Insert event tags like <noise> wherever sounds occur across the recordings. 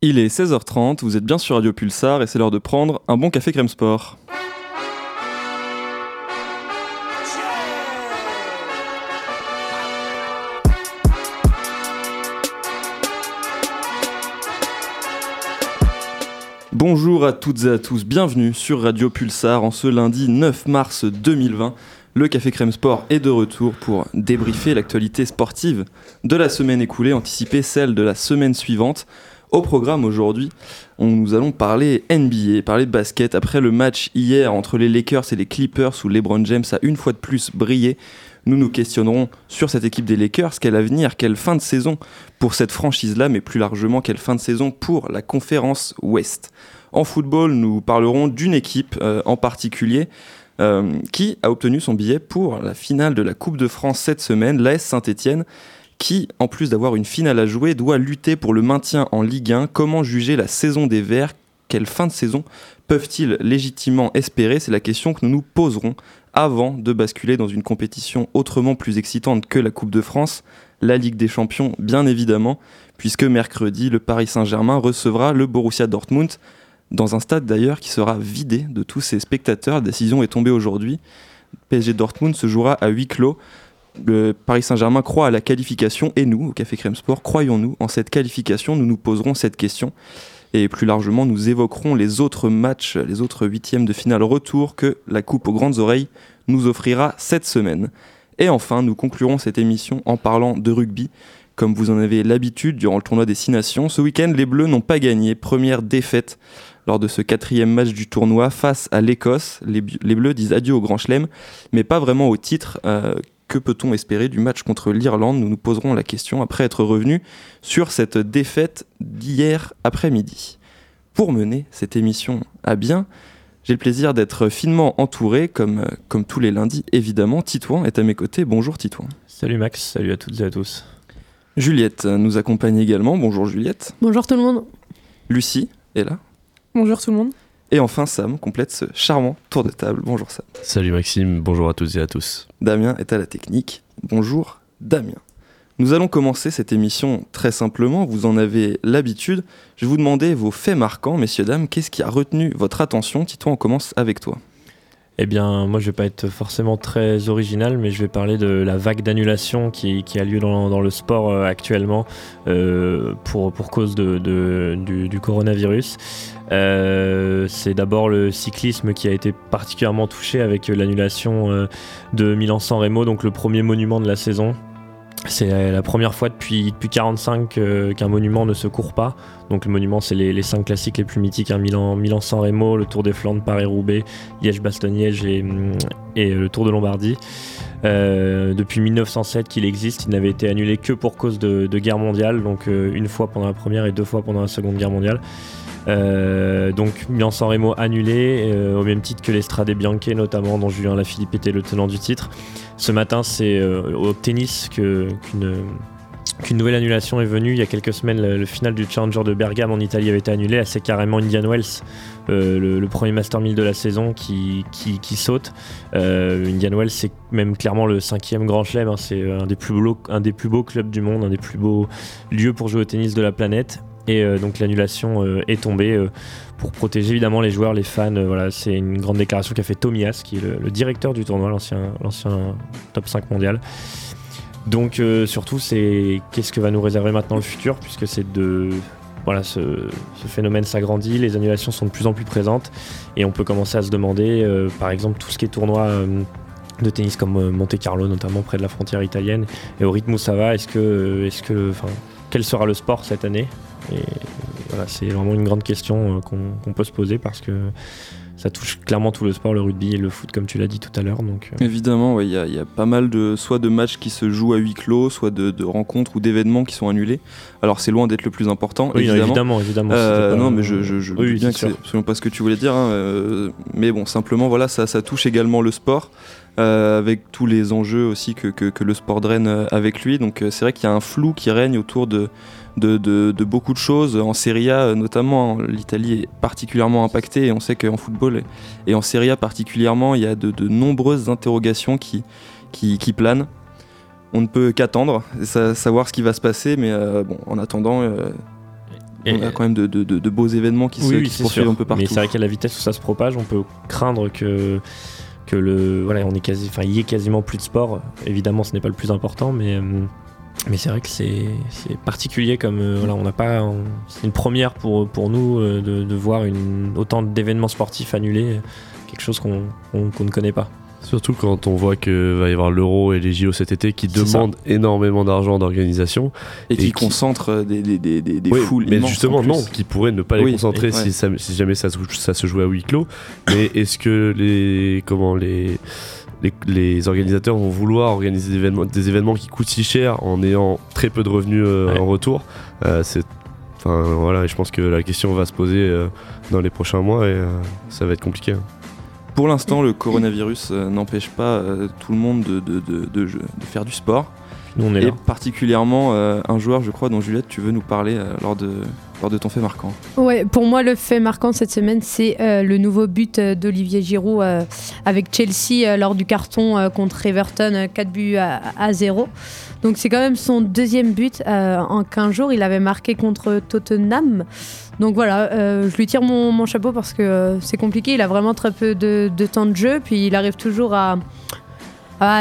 Il est 16h30, vous êtes bien sur Radio Pulsar et c'est l'heure de prendre un bon café crème sport. Bonjour à toutes et à tous, bienvenue sur Radio Pulsar en ce lundi 9 mars 2020. Le Café Crème Sport est de retour pour débriefer l'actualité sportive de la semaine écoulée, anticiper celle de la semaine suivante. Au programme aujourd'hui, nous allons parler NBA, parler de basket. Après le match hier entre les Lakers et les Clippers où LeBron James a une fois de plus brillé, nous nous questionnerons sur cette équipe des Lakers, quel avenir, quelle fin de saison pour cette franchise-là, mais plus largement quelle fin de saison pour la conférence Ouest. En football, nous parlerons d'une équipe euh, en particulier euh, qui a obtenu son billet pour la finale de la Coupe de France cette semaine, l'AS Saint-Etienne qui, en plus d'avoir une finale à jouer, doit lutter pour le maintien en Ligue 1. Comment juger la saison des Verts? Quelle fin de saison peuvent-ils légitimement espérer? C'est la question que nous nous poserons avant de basculer dans une compétition autrement plus excitante que la Coupe de France, la Ligue des Champions bien évidemment, puisque mercredi, le Paris Saint-Germain recevra le Borussia Dortmund, dans un stade d'ailleurs qui sera vidé de tous ses spectateurs. La décision est tombée aujourd'hui. PSG Dortmund se jouera à huis clos Paris Saint-Germain croit à la qualification et nous, au Café Crème Sport, croyons-nous en cette qualification Nous nous poserons cette question et plus largement nous évoquerons les autres matchs, les autres huitièmes de finale retour que la Coupe aux grandes oreilles nous offrira cette semaine. Et enfin, nous conclurons cette émission en parlant de rugby. Comme vous en avez l'habitude durant le tournoi des Six Nations, ce week-end, les Bleus n'ont pas gagné. Première défaite lors de ce quatrième match du tournoi face à l'Écosse. Les, Bleus disent adieu au Grand Chelem, mais pas vraiment au titre. Euh, que peut-on espérer du match contre l'Irlande? Nous nous poserons la question après être revenus sur cette défaite d'hier après-midi. Pour mener cette émission à bien, j'ai le plaisir d'être finement entouré, comme, comme tous les lundis évidemment. Titouan est à mes côtés. Bonjour Titouan. Salut Max, salut à toutes et à tous. Juliette nous accompagne également. Bonjour Juliette. Bonjour tout le monde. Lucie est là. Bonjour tout le monde. Et enfin, Sam complète ce charmant tour de table. Bonjour Sam. Salut Maxime, bonjour à toutes et à tous. Damien est à la technique. Bonjour Damien. Nous allons commencer cette émission très simplement, vous en avez l'habitude. Je vais vous demander vos faits marquants, messieurs, dames. Qu'est-ce qui a retenu votre attention? Tito, on commence avec toi. Eh bien, moi, je vais pas être forcément très original, mais je vais parler de la vague d'annulation qui, a lieu dans, le sport euh, actuellement euh, pour, pour cause de, du, coronavirus. Euh, c'est d'abord le cyclisme qui a été particulièrement touché avec l'annulation de Milan-San Remo, donc le premier monument de la saison. C'est la première fois depuis, depuis 45 qu'un monument ne se court pas. Donc le monument, c'est les, cinq classiques les plus mythiques hein. Milan, Milan San Remo, le Tour des Flandres, Paris-Roubaix, Liège-Bastogne-Liège et, et, le Tour de Lombardie. Euh, depuis 1907 qu'il existe, il n'avait été annulé que pour cause de, guerre mondiale, donc euh, une fois pendant la première et deux fois pendant la seconde guerre mondiale. Euh, donc Milan-San Remo annulé, au même titre que l'Estrade Bianche notamment, dont Julien Lafilippe était le tenant du titre. Ce matin, c'est au tennis qu'une nouvelle annulation est venue. Il y a quelques semaines, le, final du Challenger de Bergame en Italie avait été annulé. C'est carrément Indian Wells, euh, le, premier Master 1000 de la saison, qui, qui, saute. Euh, Indian Wells, c'est même clairement le cinquième grand chelem. Hein. C'est un des plus beaux clubs du monde, un des plus beaux lieux pour jouer au tennis de la planète. Et euh, donc l'annulation est tombée pour protéger évidemment les joueurs, les fans. voilà, c'est une grande déclaration qu'a fait Tomias, qui est le, directeur du tournoi, l'ancien top 5 mondial. Donc euh, surtout, c'est qu'est-ce que va nous réserver maintenant le futur, puisque voilà, ce, phénomène s'agrandit, les annulations sont de plus en plus présentes, et on peut commencer à se demander, euh, par exemple, tout ce qui est tournoi euh, de tennis comme Monte Carlo, notamment près de la frontière italienne, et au rythme où ça va, est-ce que, est-ce que, enfin, quel sera le sport cette année? Et voilà, c'est vraiment une grande question qu'on peut se poser parce que ça touche clairement tout le sport, le rugby et le foot, comme tu l'as dit tout à l'heure. Donc, euh. Évidemment, il y, a pas mal de soit de matchs qui se jouent à huis clos, soit de, rencontres ou d'événements qui sont annulés. Alors c'est loin d'être le plus important. Oui, évidemment, évidemment. Euh, non, mais je, je, oui, bien que c'est absolument pas ce que tu voulais dire. Hein, euh, mais bon, simplement, voilà, ça, ça touche également le sport. avec tous les enjeux aussi que, que, que le sport draine avec lui. Donc c'est vrai qu'il y a un flou qui règne autour de, de, beaucoup de choses. En Serie A, notamment, l'Italie est particulièrement impactée et on sait qu'en football et en Serie A particulièrement, il y a de, nombreuses interrogations qui, qui, planent. On ne peut qu'attendre, savoir ce qui va se passer, mais euh, bon, en attendant, euh, on a quand même de, beaux événements qui se, poursuivent un peu partout. Mais c'est vrai qu'à la vitesse où ça se propage, on peut craindre que que le voilà, on est quasi, enfin, il y ait quasiment plus de sport. Évidemment, ce n'est pas le plus important, mais euh, mais c'est vrai que c'est particulier comme euh, voilà, on n'a pas, c'est une première pour pour nous euh, de, de, voir une, autant d'événements sportifs annulés, quelque chose qu'on ne connaît pas. Surtout quand on voit qu'il va y avoir l'Euro et les JO cet été qui demandent énormément d'argent d'organisation. Et, qui, concentrent des, des, des, des foules. Mais justement, non, qui pourraient ne pas les concentrer si, si, jamais ça, ça, se jouait à huis clos. mais est-ce que les, comment, les, les, organisateurs vont vouloir organiser des événements, des événements qui coûtent si cher en ayant très peu de revenus euh, en retour euh, C'est Enfin voilà, je pense que la question va se poser euh, dans les prochains mois et ça va être compliqué. Hein. Pour l'instant, le coronavirus euh, n'empêche pas euh, tout le monde de, faire du sport. on est et particulièrement euh, un joueur, je crois, dont Juliette, tu veux nous parler lors de, lors de ton fait marquant. Ouais, pour moi, le fait marquant cette semaine, c'est le nouveau but d'Olivier Giroud avec Chelsea lors du carton contre Everton, 4 buts à, à 0. Donc c'est quand même son deuxième but en 15 jours. Il avait marqué contre Tottenham. Donc voilà, euh, je lui tire mon, chapeau parce que euh, c'est compliqué. Il a vraiment très peu de, temps de jeu, puis il arrive toujours à,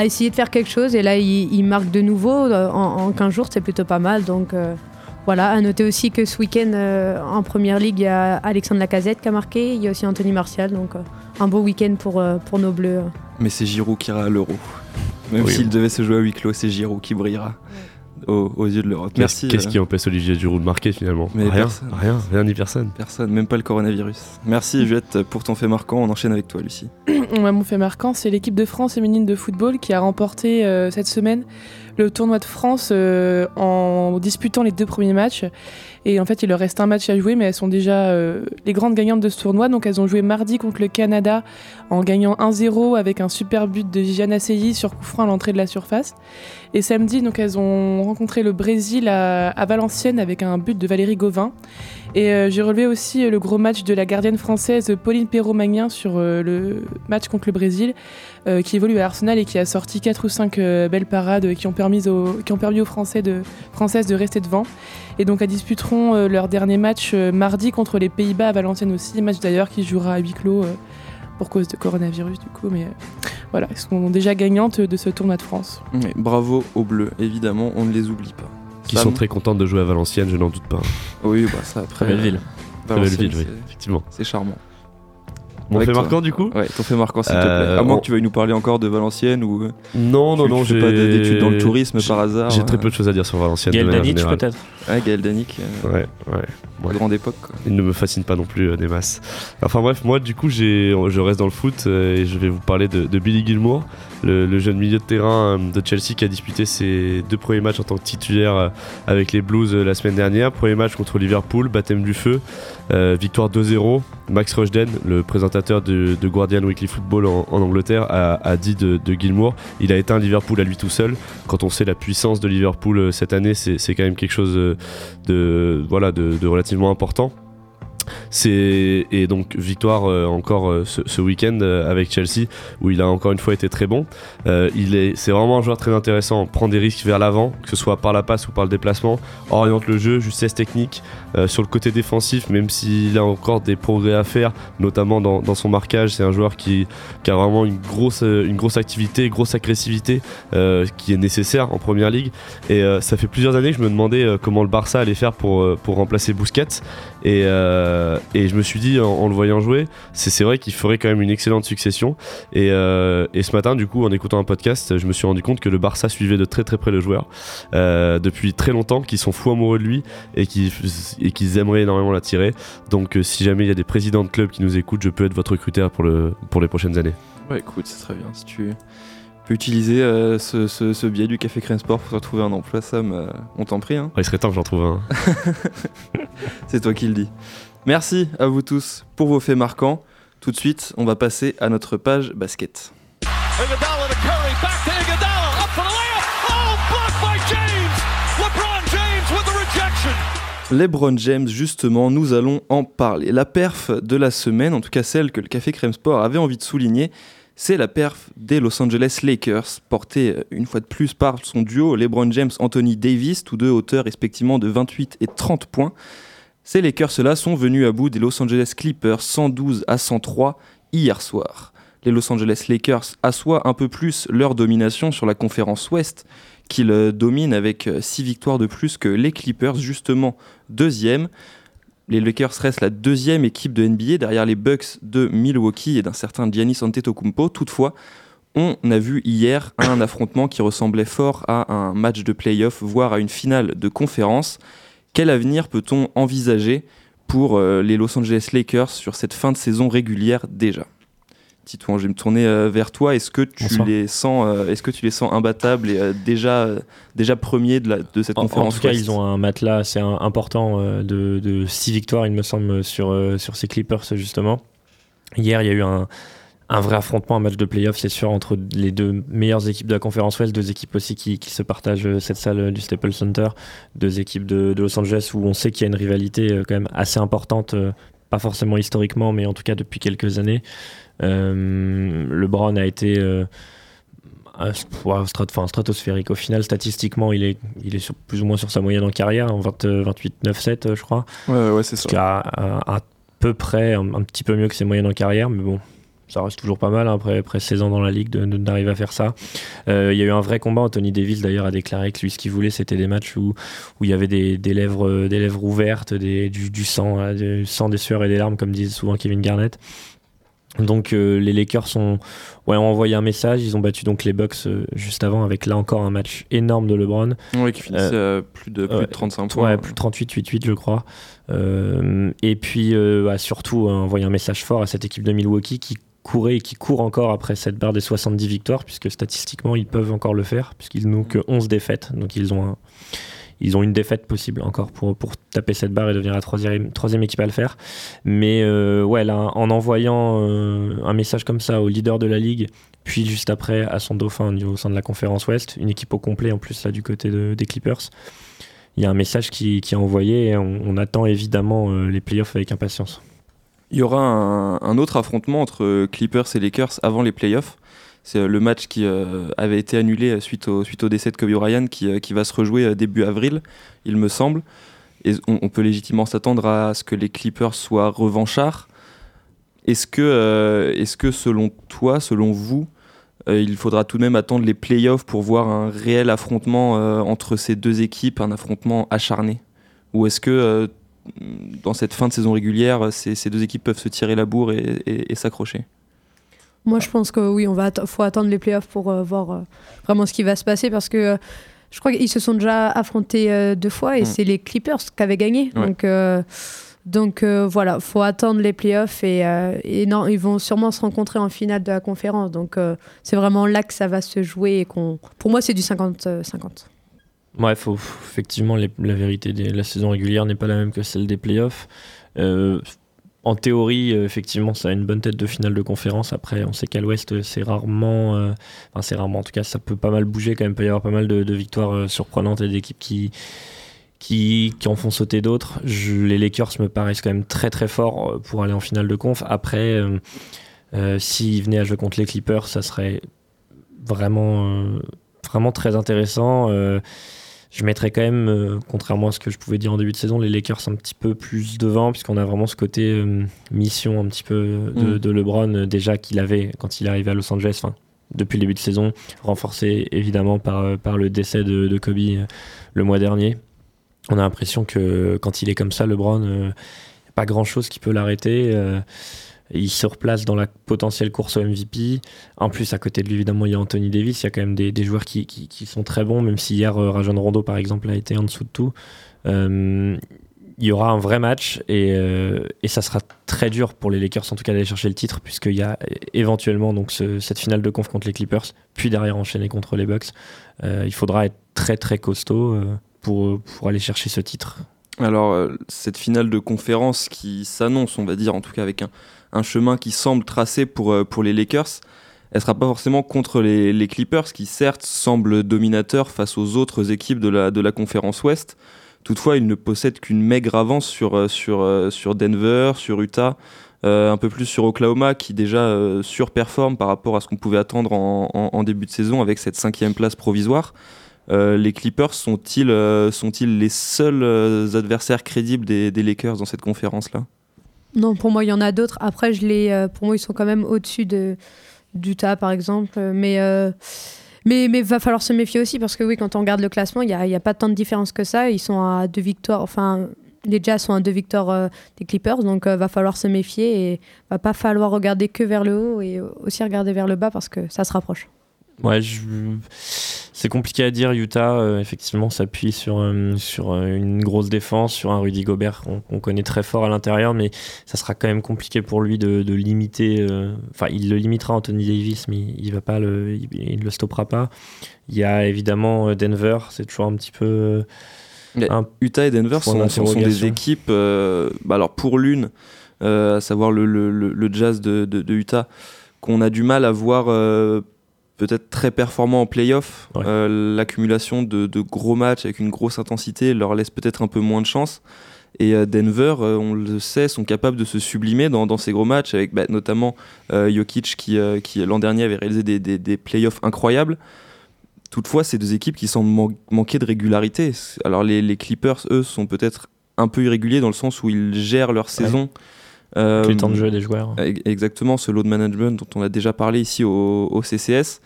essayer de faire quelque chose. Et là, il, marque de nouveau euh, en, 15 jours, c'est plutôt pas mal. Donc voilà, à noter aussi que ce week-end en première ligue, il y a Alexandre Lacazette qui a marqué. Il y a aussi Anthony Martial. Donc un beau week-end pour, pour nos Bleus. Mais c'est Giroud qui ira à l'Euro. Même s'il devait se jouer à huis clos, c'est Giroud qui brillera aux, yeux de l'Europe. Merci. Qu'est-ce qui euh, empêche Olivier Giroud de marquer finalement Mais Rien, rien, rien ni personne. Personne, même pas le coronavirus. Merci Juliette pour ton fait marquant. On enchaîne avec toi, Lucie. mon fait marquant, c'est l'équipe de France féminine de football qui a remporté euh, cette semaine le tournoi de France euh, en disputant les deux premiers matchs. Et en fait, il leur reste un match à jouer, mais elles sont déjà euh, les grandes gagnantes de ce tournoi. Donc, elles ont joué mardi contre le Canada en gagnant 1-0 avec un super but de Gianna Seyi sur coup franc à l'entrée de la surface. Et samedi, donc, elles ont rencontré le Brésil à, Valenciennes avec un but de Valérie Gauvin. Et euh, j'ai relevé aussi le gros match de la gardienne française Pauline Perrault-Magnin sur le match contre le Brésil, qui évolue à Arsenal et qui a sorti 4 ou 5 belles parades qui ont permis qui ont permis aux Françaises de rester devant. Et donc elles disputeront euh, leur dernier match euh, mardi contre les Pays-Bas à Valenciennes aussi, match d'ailleurs qui jouera à huis clos euh, pour cause de coronavirus du coup. Mais voilà, elles sont déjà gagnantes de ce tournoi de France. bravo aux Bleus, évidemment, on ne les oublie pas. Qui sont très contentes de jouer à Valenciennes, je n'en doute pas. Oui, bah ça après. Très belle ville. Très belle ville, oui, effectivement. C'est charmant. Mon fait marquant du coup Ouais, ton fait marquant s'il te plaît. À moins que tu veuilles nous parler encore de Valenciennes ou. Euh, non, non, non, j'ai pas d'études dans le tourisme par hasard. J'ai très peu de choses à dire sur Valenciennes. Gaël Danic peut-être Ouais, Gaël Danic. Euh, ouais, ouais. La grande époque. Il ne me fascine pas non plus euh, des masses. Enfin bref, moi du coup, je reste dans le foot et je vais vous parler de, Billy Gilmour, le, jeune milieu de terrain de Chelsea qui a disputé ses deux premiers matchs en tant que titulaire avec les Blues la semaine dernière. Premier match contre Liverpool, baptême du feu, victoire 2-0. Max Rushden, le présentateur de, Guardian Weekly Football en, Angleterre, a, dit de, Gilmour il a éteint Liverpool à lui tout seul. Quand on sait la puissance de Liverpool euh, cette année, c'est quand même quelque chose euh, voilà, de relativement important. C'est et donc victoire euh, encore euh, ce, week-end euh, avec Chelsea où il a encore une fois été très bon. il est, c'est vraiment un joueur très intéressant. Prend des risques vers l'avant, que ce soit par la passe ou par le déplacement. Oriente le jeu, justesse technique sur le côté défensif, même s'il a encore des progrès à faire, notamment dans, son marquage. C'est un joueur qui, a vraiment une grosse, une grosse activité, grosse agressivité qui est nécessaire en première ligue. Et ça fait plusieurs années que je me demandais comment le Barça allait faire pour, pour remplacer Busquets. Et, euh, et je me suis dit, en, le voyant jouer, c'est vrai qu'il ferait quand même une excellente succession. Et, euh, et, ce matin, du coup, en écoutant un podcast, je me suis rendu compte que le Barça suivait de très très près le joueur euh, depuis très longtemps, qu'ils sont fous amoureux de lui et qu'ils aimeraient énormément l'attirer. Donc, si jamais il y a des présidents de clubs qui nous écoutent, je peux être votre recruteur pour, le, pour les prochaines années. Écoute, c'est très bien. Si tu peux utiliser ce, ce, biais du Café Crème Sport pour retrouver un emploi, Sam, on t'en prie. Hein. il serait temps que j'en trouve un. <laughs> c'est toi qui le dis. Merci à vous tous pour vos faits marquants. Tout de suite, on va passer à notre page basket. LeBron James, justement, nous allons en parler. La perf de la semaine, en tout cas celle que le Café Crème Sport avait envie de souligner, c'est la perf des Los Angeles Lakers, portée euh, une fois de plus par son duo LeBron James-Anthony Davis, tous deux auteurs respectivement de 28 et 30 points. Ces Lakers-là sont venus à bout des Los Angeles Clippers 112 à 103 hier soir. Les Los Angeles Lakers assoient un peu plus leur domination sur la conférence Ouest, qu'ils euh, dominent avec 6 victoires de plus que les Clippers, justement deuxième. Les Lakers restent la deuxième équipe de NBA derrière les Bucks de Milwaukee et d'un certain Giannis Antetokounmpo. Toutefois, on a vu hier un affrontement qui ressemblait fort à un match de playoff, voire à une finale de conférence. Quel avenir peut-on envisager pour euh, les Los Angeles Lakers sur cette fin de saison régulière déjà? Titouan, je vais me tourner euh, vers toi. Est-ce que tu les sens, euh, est-ce que tu les sens imbattables et déjà, déjà premiers de, la, de cette conférence En tout cas, ils ont un matelas assez important de, de six victoires, il me semble, sur, sur ces Clippers justement. Hier, il y a eu un, un vrai affrontement, un match de playoff, c'est sûr, entre les deux meilleures équipes de la conférence Ouest, deux équipes aussi qui, se partagent euh, cette salle euh, du Staples Center, deux équipes de, Los Angeles où on sait qu'il y a une rivalité euh, quand même assez importante, pas forcément historiquement, mais en tout cas depuis quelques années. Le LeBron a été stratosphérique. Au final, statistiquement, il est, il est plus ou moins sur sa moyenne en carrière, en 28-9-7, je crois. Ouais, ouais, c'est ça. À, peu près, un, un, petit peu mieux que ses moyennes en carrière, mais bon, ça reste toujours pas mal hein, après, après 16 ans dans la ligue d'arriver à faire ça. Euh, il y a eu un vrai combat. Anthony Davis d'ailleurs a déclaré que lui ce qu'il voulait c'était des matchs où, où il y avait des, des lèvres, euh, des lèvres ouvertes, des, du, du sang, du sang, des sueurs et des larmes comme disait souvent Kevin Garnett. Donc euh, les Lakers ont, ouais, ont envoyé un message, ils ont battu donc les Bucks juste avant avec là encore un match énorme de LeBron. Oui, qui finissait plus, de, plus de 35 points. Ouais, plus de 38-8-8 je crois. et puis bah, surtout envoyer un message fort à cette équipe de Milwaukee qui courait et qui court encore après cette barre des 70 victoires, puisque statistiquement, ils peuvent encore le faire, puisqu'ils n'ont que 11 défaites. Donc, ils ont, ils ont une défaite possible encore pour, pour taper cette barre et devenir la troisième, troisième équipe à le faire. Mais euh, ouais, là, en envoyant euh, un message comme ça au leader de la ligue, puis juste après à son dauphin au sein de la conférence Ouest, une équipe au complet en plus là du côté des Clippers, il y a un message qui, qui est envoyé et on, attend évidemment euh, les playoffs avec impatience. Il y aura un, autre affrontement entre Clippers et Lakers avant les playoffs. C'est euh, le match qui euh, avait été annulé suite au, suite au décès de Kobe Bryant qui, euh, qui va se rejouer début avril, il me semble. Et on, peut légitimement s'attendre à ce que les Clippers soient revanchards. Est-ce que, est que selon toi, selon vous, il faudra tout de même attendre les playoffs pour voir un réel affrontement entre ces deux équipes, un affrontement acharné? Ou est-ce que dans cette fin de saison régulière, ces, deux équipes peuvent se tirer la bourre et, s'accrocher? Moi, je pense que oui, on va faut attendre les playoffs pour euh, voir euh, vraiment ce qui va se passer parce que euh, je crois qu'ils se sont déjà affrontés deux fois et mm. c'est les Clippers qui avaient gagné. Donc, donc voilà, faut attendre les playoffs et, et, non, ils vont sûrement se rencontrer en finale de la conférence. Donc c'est vraiment là que ça va se jouer et qu'on, pour moi, c'est du 50-50. Ouais, faut, effectivement, la vérité de la saison régulière n'est pas la même que celle des playoffs. Euh, en théorie, euh, effectivement, ça a une bonne tête de finale de conférence. Après, on sait qu'à l'Ouest, c'est rarement, euh, enfin, c'est rarement, en tout cas, ça peut pas mal bouger quand même. Il peut y avoir pas mal de, victoires surprenantes et d'équipes qui, qui, qui, en font sauter d'autres. Les Lakers me paraissent quand même très très forts pour aller en finale de conf. Après, s'ils venaient à jouer contre les Clippers, ça serait vraiment, vraiment très intéressant. Je mettrais quand même, euh, contrairement à ce que je pouvais dire en début de saison, les Lakers un petit peu plus devant, puisqu'on a vraiment ce côté euh, mission un petit peu de, mm. LeBron, euh, déjà qu'il avait quand il est arrivé à Los Angeles, depuis le début de saison, renforcé évidemment par, par le décès de, Kobe le mois dernier. On a l'impression que quand il est comme ça, LeBron, il n'y a pas grand chose qui peut l'arrêter. Il se replace dans la potentielle course au MVP. En plus, à côté de lui, évidemment, il y a Anthony Davis. Il y a quand même des, joueurs qui, sont très bons, même si hier, euh, Rajon Rondo, par exemple, a été en dessous de tout. Euh, il y aura un vrai match euh, et, ça sera très dur pour les Lakers, en tout cas, d'aller chercher le titre, puisqu'il y a éventuellement cette finale de conf contre les Clippers, puis derrière enchaîner contre les Bucks. il faudra être très, très costaud pour aller chercher ce titre. Alors, cette finale de conférence qui s'annonce, on va dire, en tout cas avec un un chemin qui semble tracé pour, euh, pour les Lakers, elle sera pas forcément contre les, Clippers, qui certes semblent dominateurs face aux autres équipes de la, de la conférence Ouest. Toutefois, ils ne possèdent qu'une maigre avance sur, euh, sur, euh, sur Denver, sur Utah, un peu plus sur Oklahoma, qui déjà surperforme par rapport à ce qu'on pouvait attendre en, début de saison avec cette cinquième place provisoire. les Clippers sont-ils sont les seuls adversaires crédibles des, des, Lakers dans cette conférence-là? Non, pour moi, il y en a d'autres. Après, je les, pour moi, ils sont quand même au-dessus de, d'Utah, par exemple. Mais mais il va falloir se méfier aussi parce que oui, quand on regarde le classement, il n'y a, a, pas tant de différence que ça. Ils sont à deux victoires, enfin, les Jazz sont à deux victoires euh, des Clippers, donc euh, va falloir se méfier et va pas falloir regarder que vers le haut et aussi regarder vers le bas parce que ça se rapproche. Ouais, c'est compliqué à dire. Utah, euh, effectivement, s'appuie sur, euh, sur euh, une grosse défense, sur un Rudy Gobert qu'on connaît très fort à l'intérieur, mais ça sera quand même compliqué pour lui de, de limiter. Enfin, il le limitera, Anthony Davis, mais il va pas le, il, le stoppera pas. Il y a évidemment Denver, c'est toujours un petit peu. Utah et Denver sont, sont, des équipes. Bah alors pour l'une, à savoir le, le, le, Jazz de, de, de Utah, qu'on a du mal à voir peut-être très performant en playoff. Euh, l'accumulation de, gros matchs avec une grosse intensité leur laisse peut-être un peu moins de chance. Et euh, Denver, euh, on le sait, sont capables de se sublimer dans, ces gros matchs, avec bah, notamment Jokic qui, qui l'an dernier avait réalisé des, des, playoffs incroyables. Toutefois, c'est deux équipes qui semblent manquer de régularité. Alors les, Clippers, eux, sont peut-être un peu irréguliers dans le sens où ils gèrent leur saison. Euh, les temps de jeu des joueurs. Exactement, ce load management dont on a déjà parlé ici au, CCS.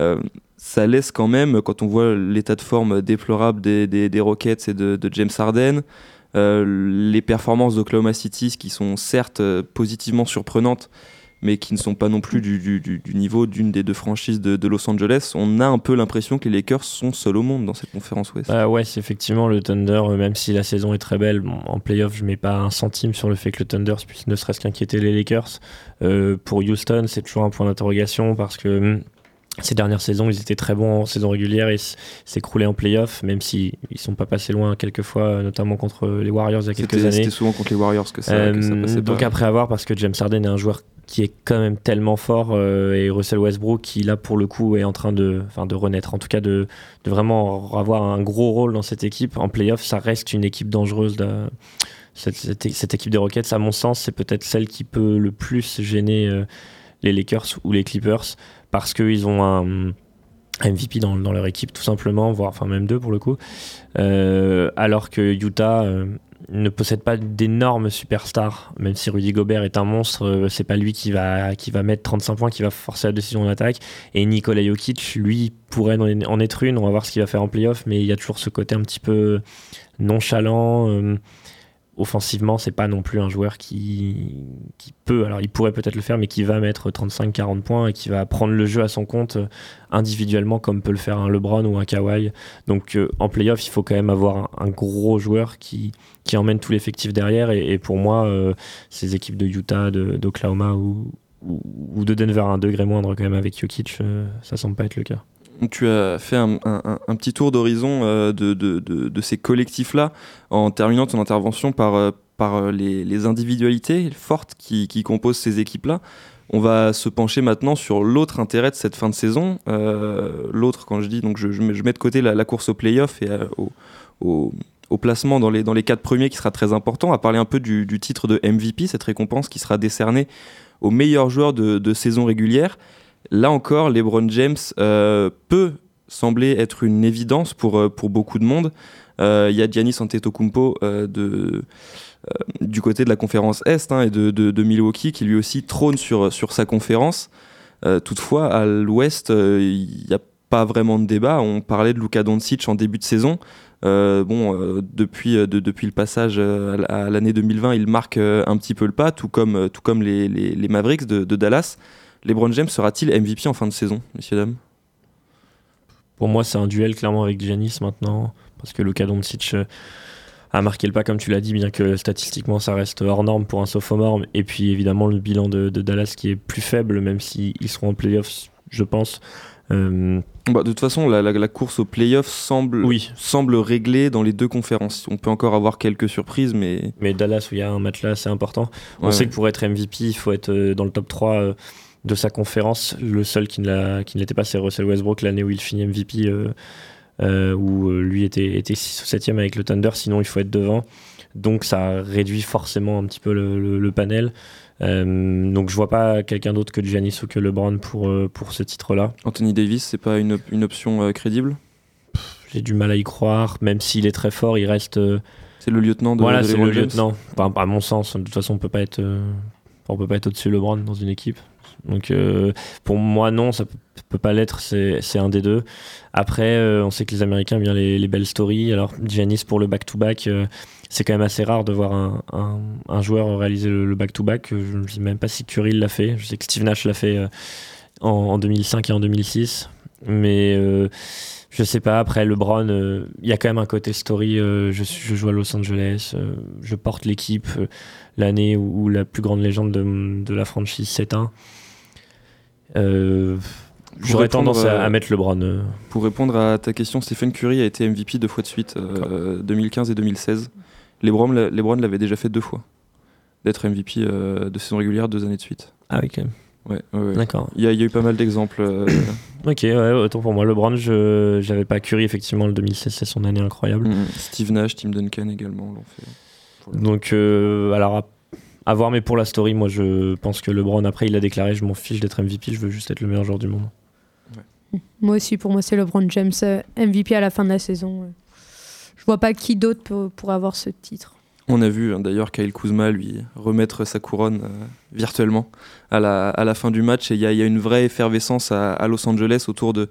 Euh, ça laisse quand même, quand on voit l'état de forme déplorable des, des, Rockets et de, de James Harden, euh, les performances d'Oklahoma City qui sont certes positivement surprenantes, mais qui ne sont pas non plus du, niveau d'une des deux franchises de, Los Angeles, on a un peu l'impression que les Lakers sont seuls au monde dans cette conférence Ouest. Bah ouais, c'est effectivement le Thunder, euh, même si la saison est très belle, en playoff, je mets pas un centime sur le fait que le Thunder puisse ne serait-ce qu'inquiéter les Lakers. Euh, pour Houston, c'est toujours un point d'interrogation parce que hum, ces dernières saisons, ils étaient très bons en saison régulière et s'écroulaient en playoff, même s'ils ne sont pas passés loin quelques fois, notamment contre les Warriors il y a quelques années. C'était souvent contre les Warriors que ça, euh, passait Donc après avoir, parce que James Harden est un joueur qui est quand même tellement fort euh, et Russell Westbrook qui là pour le coup est en train de, de renaître, en tout cas de, de, vraiment avoir un gros rôle dans cette équipe. En playoff, ça reste une équipe dangereuse. Cette, cette, équipe des Rockets, à mon sens, c'est peut-être celle qui peut le plus gêner euh, les Lakers ou les Clippers parce qu'ils ont un MVP dans, dans, leur équipe tout simplement, voire enfin même deux pour le coup, euh, alors que Utah ne possède pas d'énormes superstars, même si Rudy Gobert est un monstre, euh, c'est pas lui qui va, mettre 35 points, qui va forcer la décision en attaque. Et Nikola Jokic, lui, pourrait en être une, on va voir ce qu'il va faire en playoff, mais il y a toujours ce côté un petit peu nonchalant. Euh, offensivement, c'est pas non plus un joueur qui, peut, alors il pourrait peut-être le faire, mais qui va mettre 35-40 points et qui va prendre le jeu à son compte euh, individuellement, comme peut le faire un LeBron ou un Kawhi. Donc euh, en playoff, il faut quand même avoir un, gros joueur qui, emmène tout l'effectif derrière. Et, pour moi, euh, ces équipes de Utah, d'Oklahoma ou, ou, de Denver à un degré moindre quand même avec Jokic, ça semble pas être le cas tu as fait un, petit tour d'horizon euh, de, ces collectifs-là en terminant ton intervention par, euh, euh, les, individualités fortes qui, composent ces équipes-là. On va se pencher maintenant sur l'autre intérêt de cette fin de saison. l'autre, quand je dis, donc je, mets de côté la, course au playoff et au, placement dans les, quatre premiers qui sera très important. Va parler un peu du, titre de MVP, cette récompense qui sera décernée aux meilleurs joueurs de saison régulière. Là encore, LeBron James euh, peut sembler être une évidence pour, euh, pour beaucoup de monde. Euh, il y a Giannis Antetokounmpo du côté de la conférence Est hein, et de, Milwaukee qui lui aussi trône sur, sur sa conférence. toutefois, à l'Ouest, il n'y a pas vraiment de débat. On parlait de Luka Doncic en début de saison. bon, depuis, depuis le passage à, l'année 2020, il marque un petit peu le pas, tout comme, tout comme les, Mavericks de Dallas. LeBron James sera-t-il MVP en fin de saison, messieurs dames? Pour moi, c'est un duel clairement avec Giannis maintenant, parce que Luka Doncic euh, a marqué le pas, comme tu l'as dit, bien que statistiquement ça reste hors norme pour un sophomore. Et puis évidemment, le bilan de, Dallas qui est plus faible, même s'ils seront en playoffs, je pense. Euh, bah, de toute façon, la, course aux playoffs semble, oui. semble réglée dans les deux conférences. On peut encore avoir quelques surprises, mais. Mais Dallas, où il y a un match là, c'est important. On sait que pour être MVP, il faut être euh, dans le top 3 de sa conférence. Le seul qui ne l'était pas, c'est Russell Westbrook l'année où il finit MVP, euh, euh, où euh, lui était, était 6 ou 7 avec le Thunder, sinon il faut être devant. Donc ça réduit forcément un petit peu le, panel. donc je vois pas quelqu'un d'autre que Giannis ou que LeBron pour, pour ce titre-là. Anthony Davis, c'est pas une, option crédible? J'ai du mal à y croire. Même s'il est très fort, il reste. C'est le lieutenant de voilà, c'est le James. lieutenant. Enfin, à mon sens, de toute façon, on peut pas être, on peut pas être au-dessus de LeBron dans une équipe. Donc, euh, pour moi, non, ça peut, pas l'être. C'est un des deux. Après, euh, on sait que les Américains aiment bien les, les belles stories. Alors, Giannis pour le back-to-back, euh, c'est quand même assez rare de voir un, joueur réaliser le back-to-back. Je ne sais même pas si Curry l'a fait. Je sais que Steve Nash l'a fait en, en 2005 et en 2006. Mais euh, je sais pas, après LeBron, il y a quand même un côté story. je, joue à Los Angeles, je porte l'équipe l'année où, la plus grande légende de, de la franchise s'éteint. Euh, J'aurais tendance à, euh, à mettre LeBron. euh, Pour répondre à ta question, Stephen Curry a été MVP deux fois de suite, euh, 2015 et 2016. LeBron, l'a- LeBron l'avait déjà fait deux fois, d'être MVP de saison régulière deux années de suite. Ah oui, quand même. Ouais, ouais, ouais. D'accord. Il y, a, il y a eu pas mal d'exemples. euh, <coughs> Ok, ouais, autant pour moi. LeBron, je j'avais pas Curry, effectivement, le 2016, c'est son année incroyable. mm, Steve Nash, Tim Duncan également l'ont fait. Donc, euh, alors, à, voir, mais pour la story, moi, je pense que LeBron, après, il a déclaré Je m'en fiche d'être MVP, je veux juste être le meilleur joueur du monde. Moi aussi, pour moi, c'est LeBron James euh, MVP à la fin de la saison. ouais. Je vois pas qui d'autre pour, pour avoir ce titre. On a vu hein, d'ailleurs Kyle Kuzma lui remettre sa couronne euh, virtuellement à la, à la fin du match et il y, a- il y a une vraie effervescence à, à Los Angeles autour de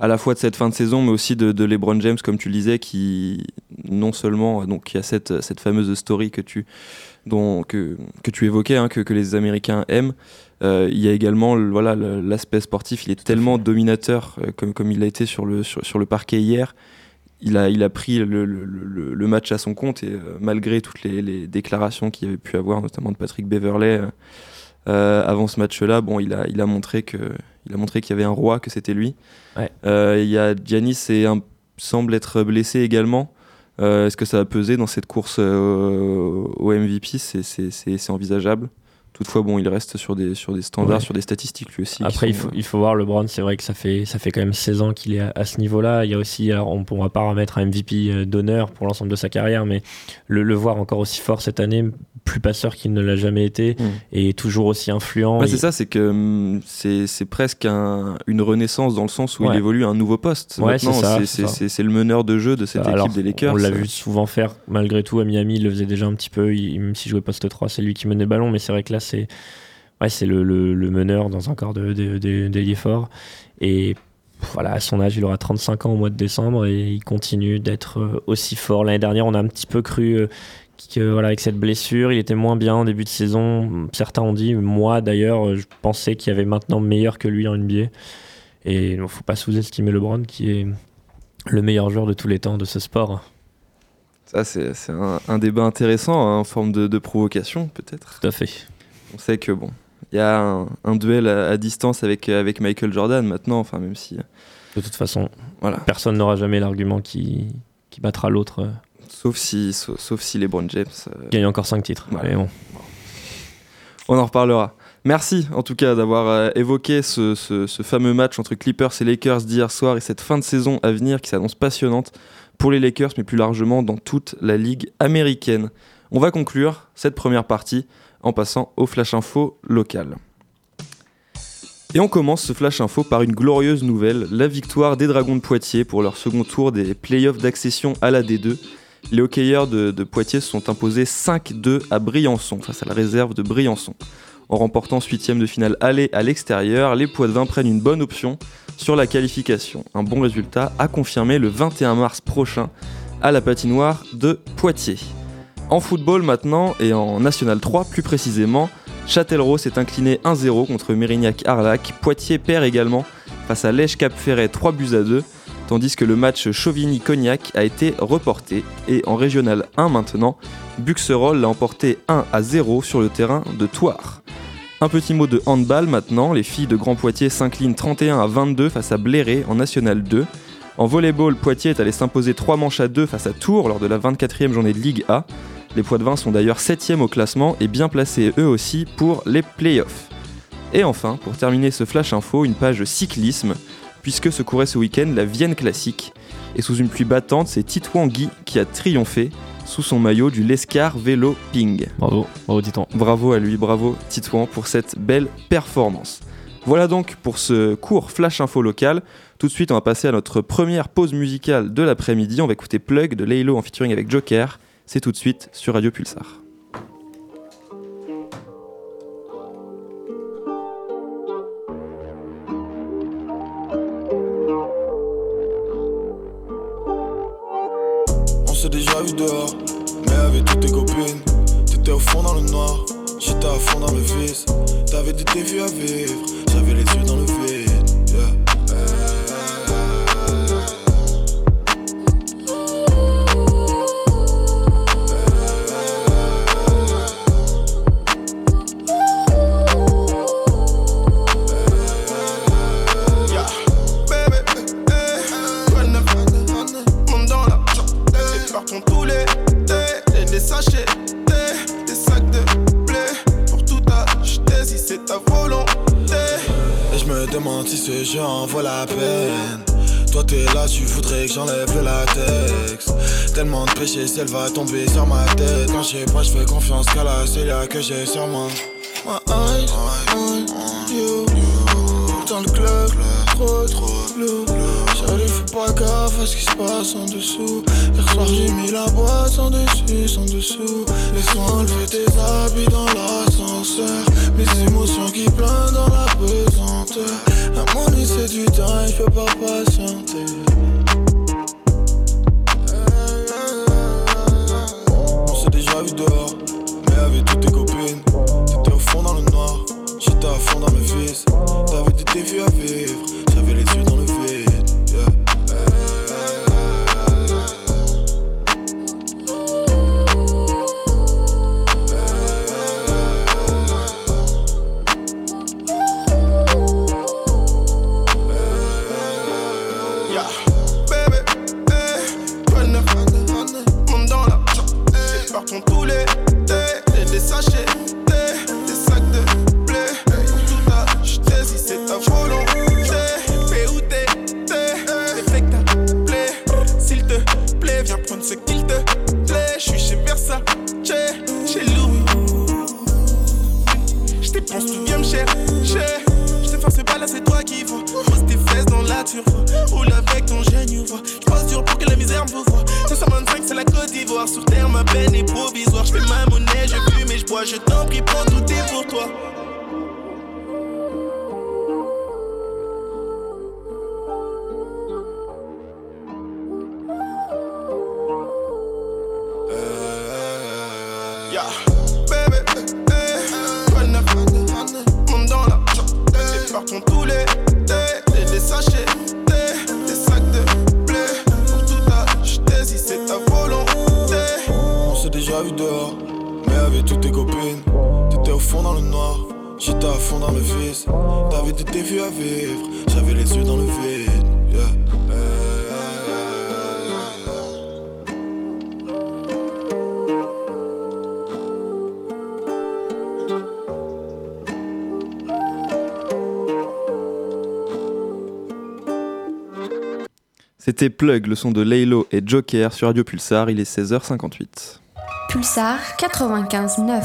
à la fois de cette fin de saison mais aussi de, de LeBron James comme tu le disais qui non seulement donc il y a cette, cette fameuse story que tu dont que, que tu évoquais hein, que, que les Américains aiment Euh, il y a également le- voilà l'aspect sportif il est tellement dominateur euh, comme, comme il a été sur le, sur, sur le parquet hier il a, il a pris le, le- le- le match à son compte et euh, malgré toutes les, les déclarations qu'il y avait pu avoir, notamment de Patrick Beverley avant ce match-là, bon, il a, il a montré que il a montré qu'il y avait un roi, que c'était lui. Ouais. Il y a Giannis et un- semble être blessé également. Euh, Est-ce que ça va peser dans cette course euh, au MVP C'est- envisageable? Toutefois, bon, il reste sur des, sur des standards, Ouais. sur des statistiques lui aussi. Après, il faut, il faut voir LeBron, c'est vrai que ça fait, ça fait quand même 16 ans qu'il est à, à ce niveau-là. Il y a aussi, alors on ne pourra pas remettre un MVP euh, d'honneur pour l'ensemble de sa carrière, mais le, le voir encore aussi fort cette année, plus passeur qu'il ne l'a jamais été, Mm. et toujours aussi influent. Ouais, Il- c'est ça, c'est que hum, c'est c'est presque un- une renaissance dans le sens où il évolue à un nouveau poste. Maintenant, c'est- le meneur de jeu de cette Alors, équipe des Lakers. On l'a vu souvent faire malgré tout à Miami, il le faisait déjà un petit peu, il- même s'il jouait poste 3, c'est lui qui menait le ballon, mais c'est vrai que là, c'est ouais, c'est le, le- le meneur dans un corps de, de, de- d'ailier fort. Et voilà, à son âge, il aura 35 ans au mois de décembre et il continue d'être euh, aussi fort. L'année dernière, on a un petit peu cru euh, que voilà, avec cette blessure, il était moins bien en début de saison. Certains ont dit, moi d'ailleurs, euh, je pensais qu'il y avait maintenant meilleur que lui en NBA. Et il ne faut pas sous-estimer LeBron qui est le meilleur joueur de tous les temps de ce sport. Ça, c'est c'est un, un débat intéressant, hein, en forme de, de provocation, peut-être. Tout à fait. On sait que, bon, il y a un, un duel à, à distance avec, avec Michael Jordan maintenant, enfin, même si. De toute façon, Voilà. personne n'aura jamais l'argument qui, qui battra l'autre. euh, Sauf si, sauf, sauf si LeBron James. euh, Gagne encore 5 titres. Voilà. Mais bon. On en reparlera. Merci en tout cas d'avoir euh, évoqué ce, ce- ce fameux match entre Clippers et Lakers d'hier soir et cette fin de saison à venir qui s'annonce passionnante pour les Lakers mais plus largement dans toute la ligue américaine. On va conclure cette première partie en passant au Flash Info local. Et on commence ce Flash Info par une glorieuse nouvelle, la victoire des Dragons de Poitiers pour leur second tour des playoffs d'accession à la D2. Les hockeyeurs de, Poitiers sont imposés 5-2 à Briançon, face à la réserve de Briançon. En remportant ce huitième de finale aller à l'extérieur, les Poitevins prennent une bonne option sur la qualification. Un bon résultat à confirmer le 21 mars prochain à la patinoire de Poitiers. En football maintenant et en National 3 plus précisément, Châtellerault s'est incliné 1-0 contre Mérignac-Arlac. Poitiers perd également face à Lèche Cap Ferret 3 buts à 2, tandis que le match Chauvigny-Cognac a été reporté. Et en Régional 1 maintenant, Buxerolles l'a emporté 1 à 0 sur le terrain de Thouars. Un petit mot de handball maintenant, les filles de Grand Poitiers s'inclinent 31 à 22 face à Bléré en National 2. En volleyball, Poitiers est allé s'imposer 3 manches à 2 face à Tours lors de la 24e journée de Ligue A. Les Poitevins sont d'ailleurs 7e au classement et bien placés eux aussi pour les playoffs. Et enfin, pour terminer ce flash info, une page cyclisme, puisque se courait ce week-end la Vienne classique. Et sous une pluie battante, c'est Titouan Guy qui a triomphé sous son maillot du Lescar Vélo Ping. Bravo, bravo Titan. Bravo à lui, bravo Titouan pour cette belle performance. Voilà donc pour ce court flash info local. Tout de suite, on va passer à notre première pause musicale de l'après-midi. On va écouter Plug de Laylo en featuring avec Joker. C'est tout de suite sur Radio Pulsar. On s'est déjà vu dehors, mais avec toutes tes copines. T'étais au fond dans le noir, j'étais à fond dans le vice. T'avais des défis à vivre, j'avais les yeux dans le vide. Si ce jeu en vaut la peine. Toi t'es là, tu voudrais que j'enlève le latex. Tellement de péché, si elle va tomber sur ma tête. Quand je sais pas, je fais confiance qu'à la seule que j'ai sur moi. My eyes on you. Dans le club, trop trop bleu J'arrive, faut pas gaffe à ce qui se passe en dessous. Hier soir j'ai mis la boîte sans dessus, sans dessous. Laisse-moi enlever tes habits dans l'ascenseur. Mes émotions qui planent dans la pesanteur La monnaie c'est du temps et je peux pas patienter. On s'est déjà vu dehors, mais avec toutes tes copines T'étais au fond dans le noir, j'étais à fond dans le vice. T'avais des défis à vivre, C'était Plug, le son de Laylo et Joker sur Radio Pulsar, il est 16h58. Pulsar 95.9.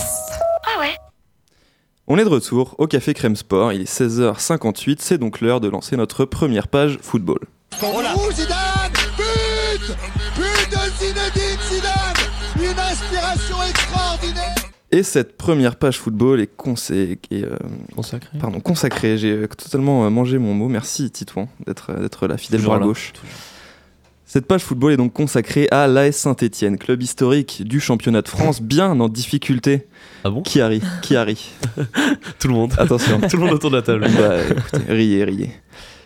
On est de retour au Café Crème Sport, il est 16h58, c'est donc l'heure de lancer notre première page football. Ouh, Zidane But But de Zinedine Zidane Une inspiration extraordinaire Et cette première page football est, consé- est, euh, Consacré. pardon, consacrée, j'ai totalement euh, mangé mon mot, merci Titouan d'être d'être là, fidèle bras là. Cette page football est donc consacrée à l'AS Saint-Etienne, club historique du championnat de France, bien en difficulté. Ah bon? Qui a ri? Qui <laughs> Tout le monde. Attention. <laughs> Tout le monde autour de la table. Bah, écoutez, riez, riez.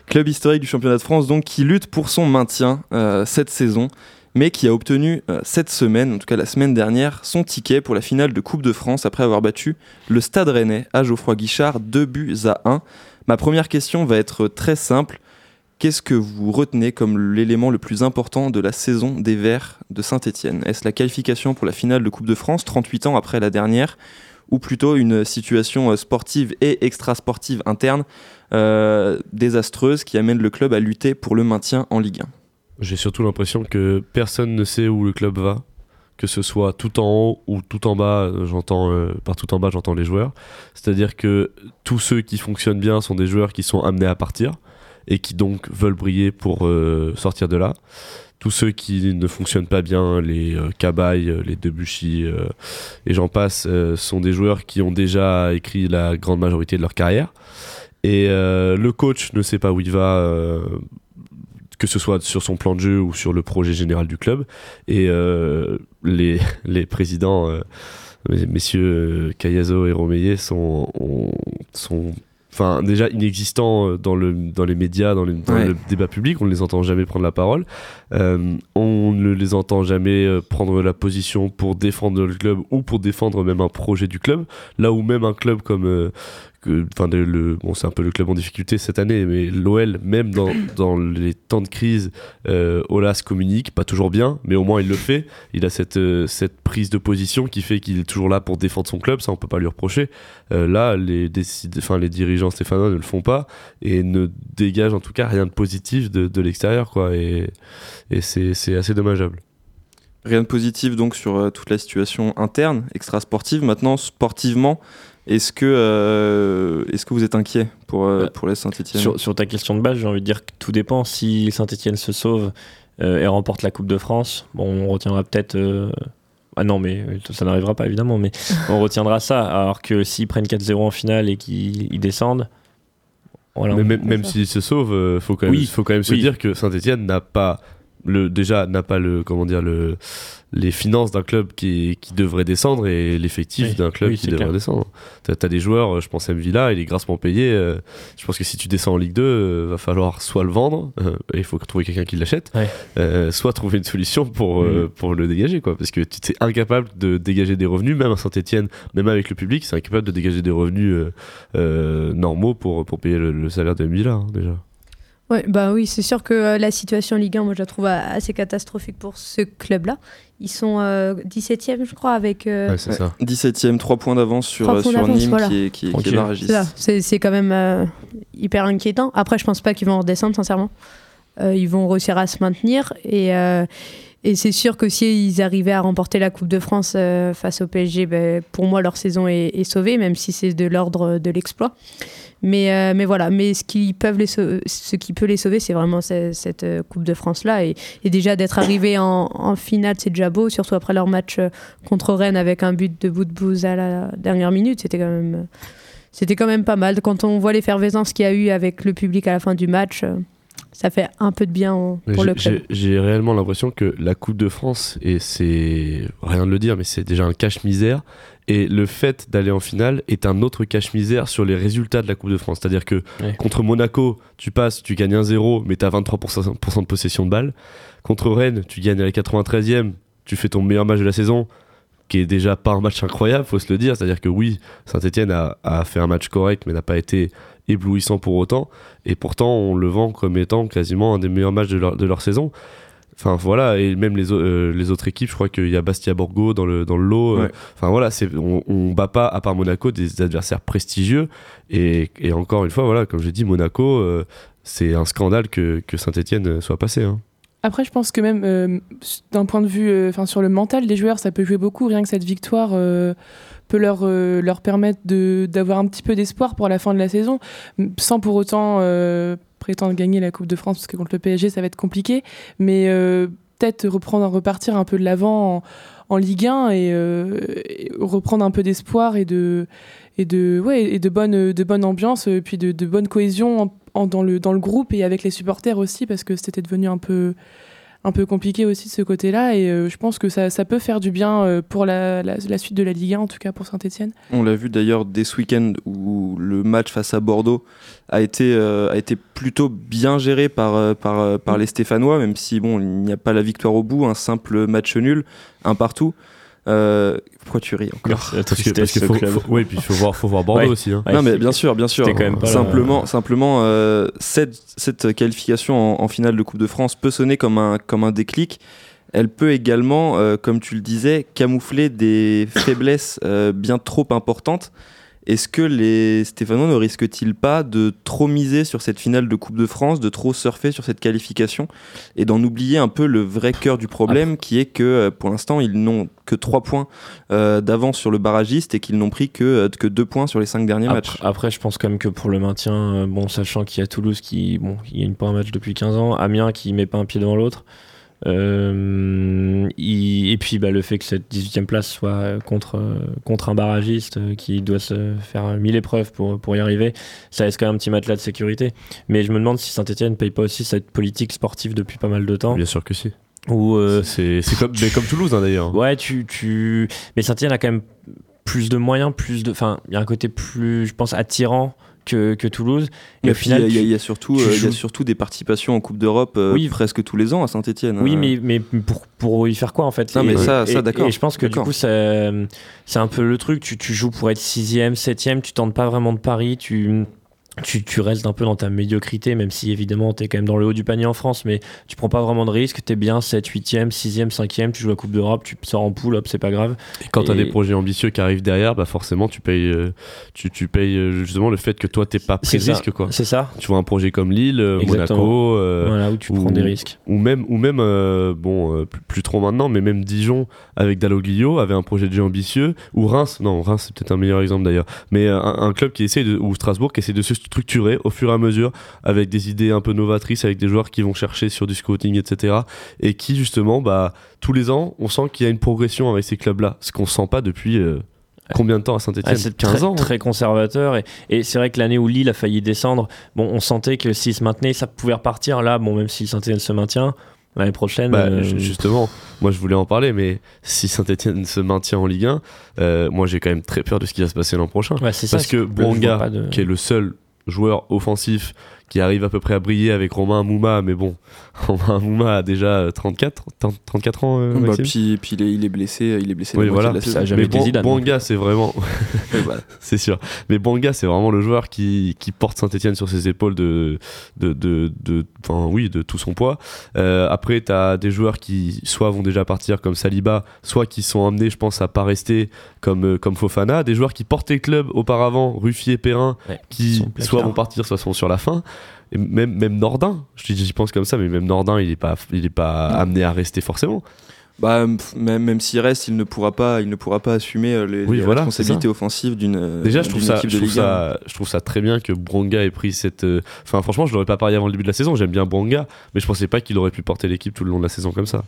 Club historique du championnat de France, donc, qui lutte pour son maintien euh, cette saison, mais qui a obtenu euh, cette semaine, en tout cas la semaine dernière, son ticket pour la finale de Coupe de France après avoir battu le Stade Rennais à Geoffroy Guichard, 2 buts à 1. Ma première question va être très simple. Qu'est-ce que vous retenez comme l'élément le plus important de la saison des Verts de Saint-Etienne Est-ce la qualification pour la finale de Coupe de France, 38 ans après la dernière, ou plutôt une situation euh, sportive et extra-sportive interne euh, désastreuse qui amène le club à lutter pour le maintien en Ligue 1 J'ai surtout l'impression que personne ne sait où le club va, que ce soit tout en haut ou tout en bas. euh, J'entends par tout en bas, j'entends les joueurs. C'est-à-dire que tous ceux qui fonctionnent bien sont des joueurs qui sont amenés à partir et qui donc veulent briller pour euh, sortir de là. Tous ceux qui ne fonctionnent pas bien, les euh, Cabaye, euh, les Debuchy euh, et j'en passe, sont des joueurs qui ont déjà écrit la grande majorité de leur carrière. Et le coach ne sait pas où il va, que ce soit sur son plan de jeu ou sur le projet général du club. Et les, <laughs> les présidents, mes- messieurs Cayazo et Romeyer, sont, ont- sont enfin, déjà inexistants euh, dans, le, dans les médias, dans, les- dans Ouais. le débat public. On ne les entend jamais prendre la parole. Euh, on ne les entend jamais euh, prendre la position pour défendre le club ou pour défendre même un projet du club. Là où même un club comme euh, que- enfin le bon c'est un peu le club en difficulté cette année mais l'OL même dans, <coughs> dans les temps de crise euh, Olas communique pas toujours bien mais au moins il le fait. Il a cette euh, cette prise de position qui fait qu'il est toujours là pour défendre son club ça on peut pas lui reprocher. Euh, là les décide- enfin les dirigeants stéphanois ne le font pas et ne dégagent en tout cas rien de positif de, de l'extérieur quoi et, et c'est c'est assez dommageable. Rien de positif donc sur euh, toute la situation interne, extra-sportive. Maintenant, sportivement, est-ce que, euh, est-ce que vous êtes inquiet pour, euh, Bah, pour les Saint-Etienne Sur, sur ta question de base, j'ai envie de dire que tout dépend. Si Saint-Etienne se sauve euh, et remporte la Coupe de France, bon, on retiendra peut-être. euh, Ah non, mais ça n'arrivera pas évidemment, mais <laughs> on retiendra ça. Alors que s'ils prennent 4-0 en finale et qu'ils ils descendent. Voilà, Mais on- même, même s'il se sauve, euh, faut quand même, Oui, faut quand même se dire que Saint-Etienne n'a pas le déjà n'a pas le comment dire le les finances d'un club qui, qui devrait descendre et l'effectif Oui, d'un club oui, qui devrait clair. descendre. T'as as des joueurs, euh, je pense à Villa, il est grassement payé. euh, je pense que si tu descends en Ligue 2, euh, va falloir soit le vendre, euh, et il faut trouver quelqu'un qui l'achète, Ouais. soit trouver une solution pour Mhm. pour le dégager quoi. Parce que tu es incapable de dégager des revenus, même à Saint-Etienne, même avec le public, c'est incapable de dégager des revenus normaux pour pour payer le, le salaire de Villa hein, déjà. Ouais, bah oui, c'est sûr que euh, la situation en Ligue 1, moi je la trouve assez catastrophique pour ce club-là. Ils sont euh, 17e, je crois, avec. euh, Ouais, c'est Ouais. ça. 17ème, 3 points d'avance sur, points sur d'avance, Nîmes voilà. qui est, qui est. C'est ça, c'est c'est quand même euh, hyper inquiétant. Après, je pense pas qu'ils vont redescendre, sincèrement. Euh, ils vont réussir à se maintenir. Et, euh, et c'est sûr que s'ils arrivaient à remporter la Coupe de France euh, face au PSG, ben, pour moi, leur saison est, sauvée, même si c'est de l'ordre de l'exploit. Mais, euh, voilà, mais ce qui, peut les sauver, c'est vraiment ce- cette, euh, Coupe de France-là. Et, déjà d'être arrivé en, finale, c'est déjà beau, surtout après leur match contre Rennes avec un but de bout de bouse à la dernière minute. C'était quand même. c'était quand même pas mal. Quand on voit l'effervescence qu'il y a eu avec le public à la fin du match, ça fait un peu de bien en- pour le club. j'ai- J'ai réellement l'impression que la Coupe de France, et c'est rien de le dire, mais c'est déjà un cache-misère. Et le fait d'aller en finale est un autre cache-misère sur les résultats de la Coupe de France. C'est-à-dire que Ouais. contre Monaco, tu passes, tu gagnes 1-0, mais tu as 23% de possession de balle. Contre Rennes, tu gagnes à la 93e, tu fais ton meilleur match de la saison, qui est déjà pas un match incroyable, faut se le dire. C'est-à-dire que oui, Saint-Etienne a, a fait un match correct, mais n'a pas été éblouissant pour autant. Et pourtant, on le vend comme étant quasiment un des meilleurs matchs de leur, de leur saison. Enfin voilà, et même les, euh, les autres équipes, je crois qu'il y a Bastia Borgo dans le, dans le lot. euh, Ouais. Enfin voilà, c'est, on, on bat pas, à part Monaco, des adversaires prestigieux. Et, et encore une fois, voilà, comme j'ai dit, Monaco, euh, c'est un scandale que, que Saint-Etienne soit passé. hein. Après, je pense que même euh, d'un point de vue, euh, enfin sur le mental des joueurs, ça peut jouer beaucoup. Rien que cette victoire euh, peut leur euh, leur permettre d'avoir un petit peu d'espoir pour la fin de la saison, sans pour autant euh, prétendre gagner la Coupe de France, parce que contre le PSG, ça va être compliqué. Mais euh, peut-être reprendre, repartir un peu de l'avant en, en Ligue 1 et, reprendre un peu d'espoir et de et de ouais et de bonne de bonne ambiance, puis de, de bonne cohésion dans le dans le groupe et avec les supporters aussi, parce que c'était devenu un peu un peu compliqué aussi de ce côté-là et euh, je pense que ça, ça peut faire du bien euh, pour la, suite de la Ligue 1 en tout cas pour Saint-Etienne. On l'a vu d'ailleurs dès ce week-end où le match face à Bordeaux a été, euh, a été plutôt bien géré par, par, par les Stéphanois, même si bon, il n'y a pas la victoire au bout, un simple match nul, un partout. Euh, pourquoi tu ris encore Parce parce que ce faut, club. faut- ouais, puis il faut voir, faut voir Bordeaux Ouais. aussi. hein. Ouais, non mais bien sûr, bien sûr. c'était quand même pas simplement, simplement euh, cette, cette qualification en, en finale de Coupe de France peut sonner comme un, comme un déclic. Elle peut également, euh, comme tu le disais, camoufler des faiblesses euh, bien trop importantes. Est-ce que les Stéphanois ne risquent-ils pas de trop miser sur cette finale de Coupe de France, de trop surfer sur cette qualification et d'en oublier un peu le vrai cœur du problème qui est que euh, pour l'instant ils n'ont que 3 points euh, d'avance sur le barragiste et qu'ils n'ont pris que, euh, que 2 points sur les 5 derniers Après, matchs? après, je pense quand même que pour le maintien, bon, sachant qu'il y a Toulouse qui bon, gagne pas un match depuis 15 ans, Amiens qui met pas un pied devant l'autre, euh, il- et puis bah, le fait que cette 18e place soit contre, contre un barragiste euh, qui doit se faire mille épreuves pour, pour y arriver, ça laisse quand même un petit matelas de sécurité. Mais je me demande si Saint-Etienne paye pas aussi cette politique sportive depuis pas mal de temps. Bien sûr que si. Euh, C'est c'est comme, mais comme Toulouse hein, d'ailleurs. Ouais, tu, tu... Mais Saint-Etienne a quand même plus de moyens, plus de. Enfin, il y a un côté plus, je pense, attirant que, que Toulouse. Et Et au puis, final. il y, y a surtout, euh, il joues- surtout des participations en Coupe d'Europe euh, Oui. presque tous les ans à Saint-Etienne. Oui, mais, mais pour, pour y faire quoi en fait? Non, mais ça- ça, d'accord. Et je pense que du coup, c'est un peu le truc. Tu, tu joues pour être sixième, septième, tu tentes pas vraiment de pari, tu. Tu, tu restes un peu dans ta médiocrité, même si évidemment tu es quand même dans le haut du panier en France, mais tu prends pas vraiment de risques, tu es bien 7, 8e, 6e, 5e, tu joues la Coupe d'Europe, tu sors en poule, hop, c'est pas grave. Et quand tu as des projets ambitieux qui arrivent derrière, bah forcément tu payes, euh, tu, tu payes euh, justement le fait que toi t'es pas pris risque quoi. C'est ça, Tu vois un projet comme Lille, euh, Exactement. Monaco, euh, voilà, où tu ou- prends des risques. ou même, ou même euh, bon, euh, plus, plus trop maintenant, mais même Dijon avec Dalloglio avait un projet de jeu ambitieux, ou Reims, non, Reims c'est peut-être un meilleur exemple d'ailleurs, mais un, un club qui essaie de, ou Strasbourg qui essaie de se structurer au fur et à mesure avec des idées un peu novatrices, avec des joueurs qui vont chercher sur du scouting, etc. Et qui justement, bah, tous les ans, on sent qu'il y a une progression avec ces clubs-là, ce qu'on sent pas depuis euh, combien de temps à Ah, Saint-Etienne c'est 15 très, ans. hein. très conservateur et, et c'est vrai que l'année où Lille a failli descendre, bon, on sentait que s'il se maintenait, ça pouvait repartir. Là, bon, même si Saint-Etienne se maintient, l'année prochaine, Bah, euh, ju- justement, moi je voulais en parler, mais si Saint-Etienne se maintient en Ligue 1, euh, moi j'ai quand même très peur de ce qui va se passer l'an prochain. ouais, c'est ça, Parce que de- qui est le seul joueur offensif qui arrive à peu près à briller avec Romain Mouma, mais bon, <laughs> Romain Mouma a déjà euh, 34, 30 34 ans, euh, Bah, puis, puis il, est, il est blessé, il est blessé Oui, voilà. de la Ça jamais mais été Bouanga, c'est vraiment, <laughs> voilà. <laughs> c'est sûr. Mais Bouanga, c'est vraiment le joueur qui, qui porte Saint-Etienne sur ses épaules de, de, de, de- enfin, oui, de tout son poids. Euh, après, tu as des joueurs qui soit vont déjà partir comme Saliba, soit qui sont amenés, je pense, à pas rester comme, euh, comme Fofana. Des joueurs qui portaient le club auparavant, Ruffier, Perrin, Ouais, qui soit vont partir, soit sont sur la fin. Et même, même Nordin, j'y pense comme ça, mais même Nordin, il est pas, il est pas amené à rester forcément. Bah, même, même s'il reste, il ne pourra pas, il ne pourra pas assumer euh, les, Oui, les voilà, responsabilités offensives d'une euh, Déjà, je trouve, ça, équipe je, de trouve Ligue 1. ça, je trouve ça très bien que Bronga ait pris cette. euh, Enfin, franchement, je l'aurais pas parié avant le début de la saison. J'aime bien Bronga, mais je pensais pas qu'il aurait pu porter l'équipe tout le long de la saison comme ça.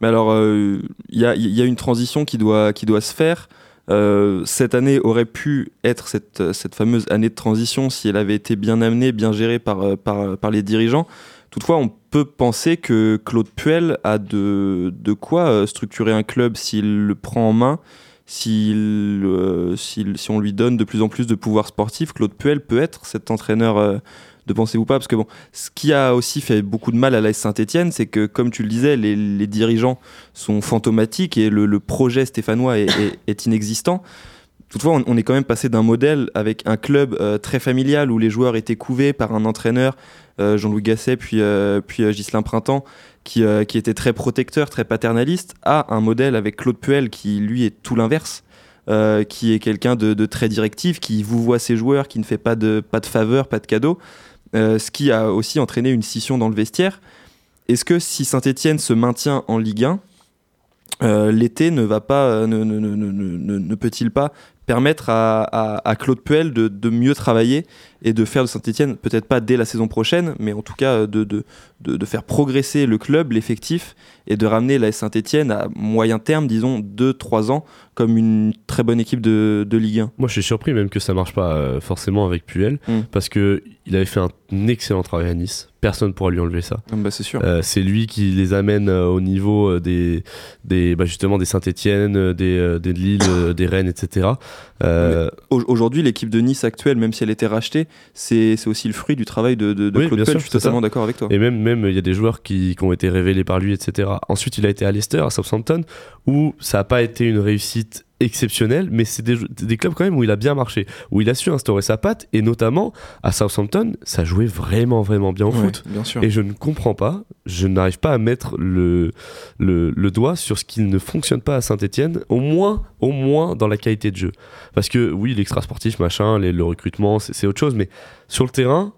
Mais alors, euh, il y, a, il y a une transition qui doit, qui doit se faire. Euh, cette année aurait pu être cette, cette fameuse année de transition si elle avait été bien amenée, bien gérée par, euh, par, par les dirigeants. Toutefois, on peut penser que Claude Puel a de, de quoi euh, structurer un club s'il le prend en main, si on lui donne de plus en plus de pouvoir sportif. Claude Puel peut être cet entraîneur de pensez-vous pas Parce que bon, ce qui a aussi fait beaucoup de mal à l'AS Saint-Etienne, c'est que, comme tu le disais, les, dirigeants sont fantomatiques et le, le projet stéphanois est, inexistant. Toutefois, on, est quand même passé d'un modèle avec un club euh, très familial où les joueurs étaient couvés par un entraîneur, euh, Jean-Louis Gasset, puis, euh, puis euh, Ghislain Printemps, qui, qui était très protecteur, très paternaliste, à un modèle avec Claude Puel qui, lui, est tout l'inverse. qui est quelqu'un de, de très directif, qui vous voit ses joueurs, qui ne fait pas de, pas de faveur, pas de cadeaux, euh, ce qui a aussi entraîné une scission dans le vestiaire. Est-ce que si Saint-Etienne se maintient en Ligue 1, euh, l'été ne va pas, euh, ne, peut-il pas permettre à, Claude Puel de, mieux travailler et de faire de Saint-Etienne, peut-être pas dès la saison prochaine, mais en tout cas de faire progresser le club, l'effectif, et de ramener la Saint-Etienne à moyen terme, disons 2-3 ans, comme une très bonne équipe de, de Ligue 1 Moi, je suis surpris même que ça marche pas euh, forcément avec Puel, Mm. parce que il avait fait un excellent travail à Nice. Personne pourra lui enlever ça. Ah bah, C'est sûr. Euh, c'est lui qui les amène euh, au niveau des, des bah, justement des Saint-Étienne, des, des Lille, des Rennes, etc. Euh, Au- Aujourd'hui, l'équipe de Nice actuelle, même si elle était rachetée, c'est c'est aussi le fruit du travail de, de, de Oui, Claude Puel. Je suis totalement d'accord avec toi. Et même, même, il y a des joueurs qui, qui ont été révélés par lui, etc. Ensuite, il a été à Leicester, à Southampton, où ça n'a pas été une réussite exceptionnelle, mais c'est des, des clubs quand même où il a bien marché, où il a su instaurer sa patte, et notamment à Southampton, ça jouait vraiment, vraiment bien au Ouais, foot. bien sûr. Et je ne comprends pas, je n'arrive pas à mettre le, le, le doigt sur ce qui ne fonctionne pas à Saint-Etienne, au moins, au moins dans la qualité de jeu. Parce que oui, l'extra sportif, machin, les- le recrutement, c'est autre chose, mais sur le terrain,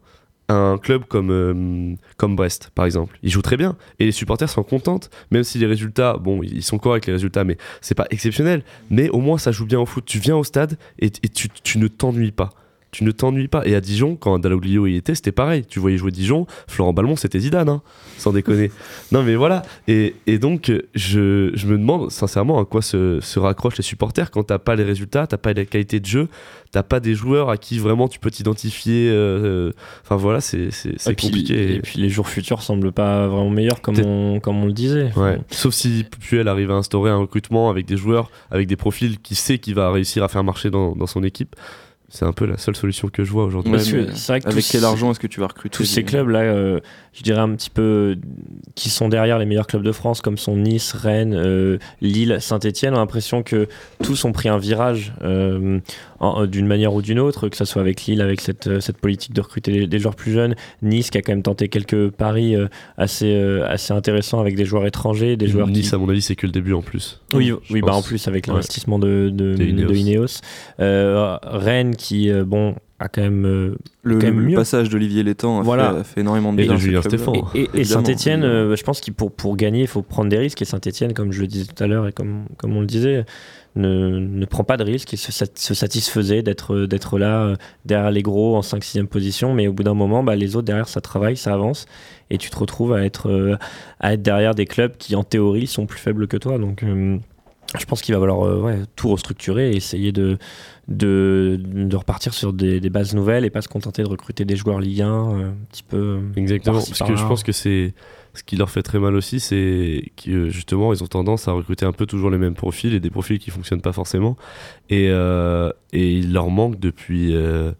un club comme, euh, comme Brest, par exemple, il joue très bien et les supporters sont contentes, même si les résultats, bon, ils sont corrects les résultats, mais c'est pas exceptionnel. Mais au moins, ça joue bien au foot. Tu viens au stade et, tu ne t'ennuies pas. Tu ne t'ennuies pas. Et à Dijon, quand Dalloglio y était, c'était pareil. Tu voyais jouer Dijon, Florent Balmont, c'était Zidane, hein, sans déconner. <laughs> non, mais voilà. Et, et donc, je, je me demande sincèrement à quoi se, se raccrochent les supporters quand t'as pas les résultats, t'as pas la qualité de jeu, t'as pas des joueurs à qui vraiment tu peux t'identifier. euh, Enfin voilà, c'est puis- compliqué. Et puis les jours futurs semblent pas vraiment meilleurs comme on, comme on le disait. Ouais. Sauf si Puel arrive à instaurer un recrutement avec des joueurs, avec des profils qui sait qu'il va réussir à faire marcher dans, dans son équipe. C'est un peu la seule solution que je vois aujourd'hui. Ouais, c'est vrai que Avec tous- quel argent est-ce que tu vas recruter tous ces clubs là, euh, je dirais un petit peu qui sont derrière les meilleurs clubs de France, comme sont Nice, Rennes, euh, Lille, Saint-Etienne, ont l'impression que tous ont pris un virage euh, d'une manière ou d'une autre, que ce soit avec Lille, avec cette, euh, cette politique de recruter des, des joueurs plus jeunes, Nice qui a quand même tenté quelques paris euh, assez, euh, assez intéressants avec des joueurs étrangers, des joueurs Nice, qui, à mon avis, c'est que le début en plus. oui, bah en plus avec Ouais. l'investissement de, de, De Ineos. de Ineos. Euh, Rennes qui, euh, bon, a quand même euh, Le, quand même le mieux. passage d'Olivier Létang a, Voilà. fait, a fait énormément de Et bien. ce Julien club-là. Stéphan. Et, et- et Saint-Etienne, évidemment. je pense qu'il pour, pour gagner, il faut prendre des risques. Et Saint-Etienne, comme je le disais tout à l'heure et comme, comme on le disait, ne, ne prend pas de risques et se, se satisfaisait d'être d'être là euh, derrière les gros en 5-6e position. Mais au bout d'un moment, bah, les autres derrière, ça travaille, ça avance. Et tu te retrouves à être, euh, à être derrière des clubs qui, en théorie, sont plus faibles que toi. Donc. euh, je pense qu'il va falloir euh, ouais, tout restructurer et essayer de, de, de repartir sur des, des bases nouvelles et pas se contenter de recruter des joueurs Ligue 1 euh, un petit peu. euh, Exactement. Parce que je pense que c'est ce qui leur fait très mal aussi, c'est que justement, ils ont tendance à recruter un peu toujours les mêmes profils et des profils qui fonctionnent pas forcément. Et, euh, et il leur manque depuis. euh,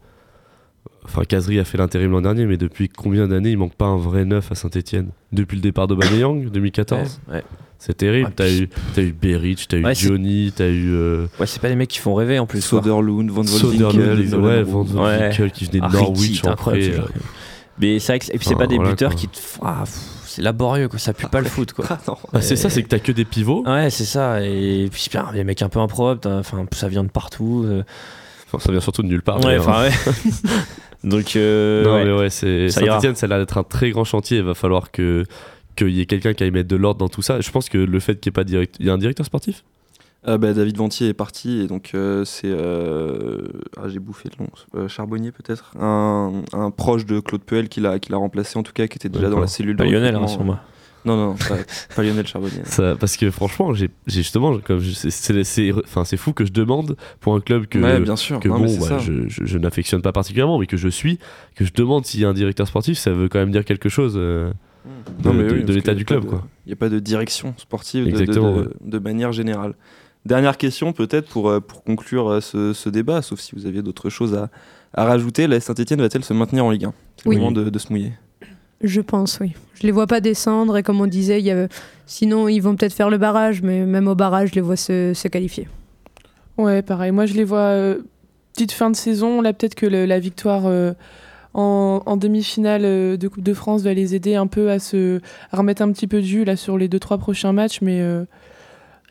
Enfin, Kazri a fait l'intérim l'an dernier, mais depuis combien d'années il manque pas un vrai neuf à Saint-Etienne Depuis le départ d'Aubameyang, 2014 Ouais, ouais. C'est terrible. Ouais, t'as eu, t'as eu Beric, t'as eu Ouais, Johnny, t'as eu. euh, Ouais, c'est pas des mecs qui font rêver en plus. Soderlund, Van Volvinkel, les- ouais. Van Ouais. Qui venait de Ah, Norwich en prêt, euh. Mais c'est vrai que c'est- et puis c'est pas des voilà, buteurs quoi. qui te. Ah, c'est laborieux, quoi. Ça pue pas le foot, quoi. <laughs> Ah. Ah, c'est ça, c'est que t'as que des pivots. Ouais, c'est ça. Et puis, bien, les mecs un peu improbes, t'as- enfin, ça vient de partout. euh. Enfin, ça vient surtout de nulle part. Ouais, enfin, ouais. <laughs> Donc, euh, non, ouais. mais ouais, c'est. Saint-Etienne, ça a l'air d'être un très grand chantier. Il va falloir que qu'il y ait quelqu'un qui aille mettre de l'ordre dans tout ça. Je pense que le fait qu'il n'y ait pas de direct... il y a un directeur sportif? Ah bah, David Ventier est parti et donc euh, c'est euh, ah, j'ai bouffé le nom Euh, Charbonnier peut-être? Un, un proche de Claude Puel qui l'a qui l'a remplacé en tout cas qui était déjà dans la cellule Pas de Lionel, hein, sur moi. non non, non pas, pas Lionel Charbonnier <laughs> Ça, parce que franchement, j'ai j'ai justement, comme je- c'est- c'est c'est- enfin, c'est fou que je demande pour un club que ouais bien sûr que non, bon, bah, je- je n'affectionne pas particulièrement, mais que je suis, que je demande s'il y a un directeur sportif, ça veut quand même dire quelque chose. De- de- de parce l'état du club. Il n'y a pas de direction sportive de- de, Exactement, de- ouais. de manière générale. Dernière question peut-être pour, euh, pour conclure euh, ce, ce débat, sauf si vous aviez d'autres choses à, à rajouter. La Saint-Etienne va-t-elle se maintenir en Ligue 1 C'est Oui. le moment de, de se mouiller. Je pense, oui. Je les vois pas descendre et comme on disait, il y a... sinon ils vont peut-être faire le barrage, mais même au barrage, je les vois se, se qualifier. Ouais, pareil. Moi, je les vois euh, petite fin de saison. Là, peut-être que le- la victoire euh, en, en demi-finale euh, de Coupe de France va les aider un peu à se à remettre un petit peu de jus là sur les deux trois prochains matchs, mais euh,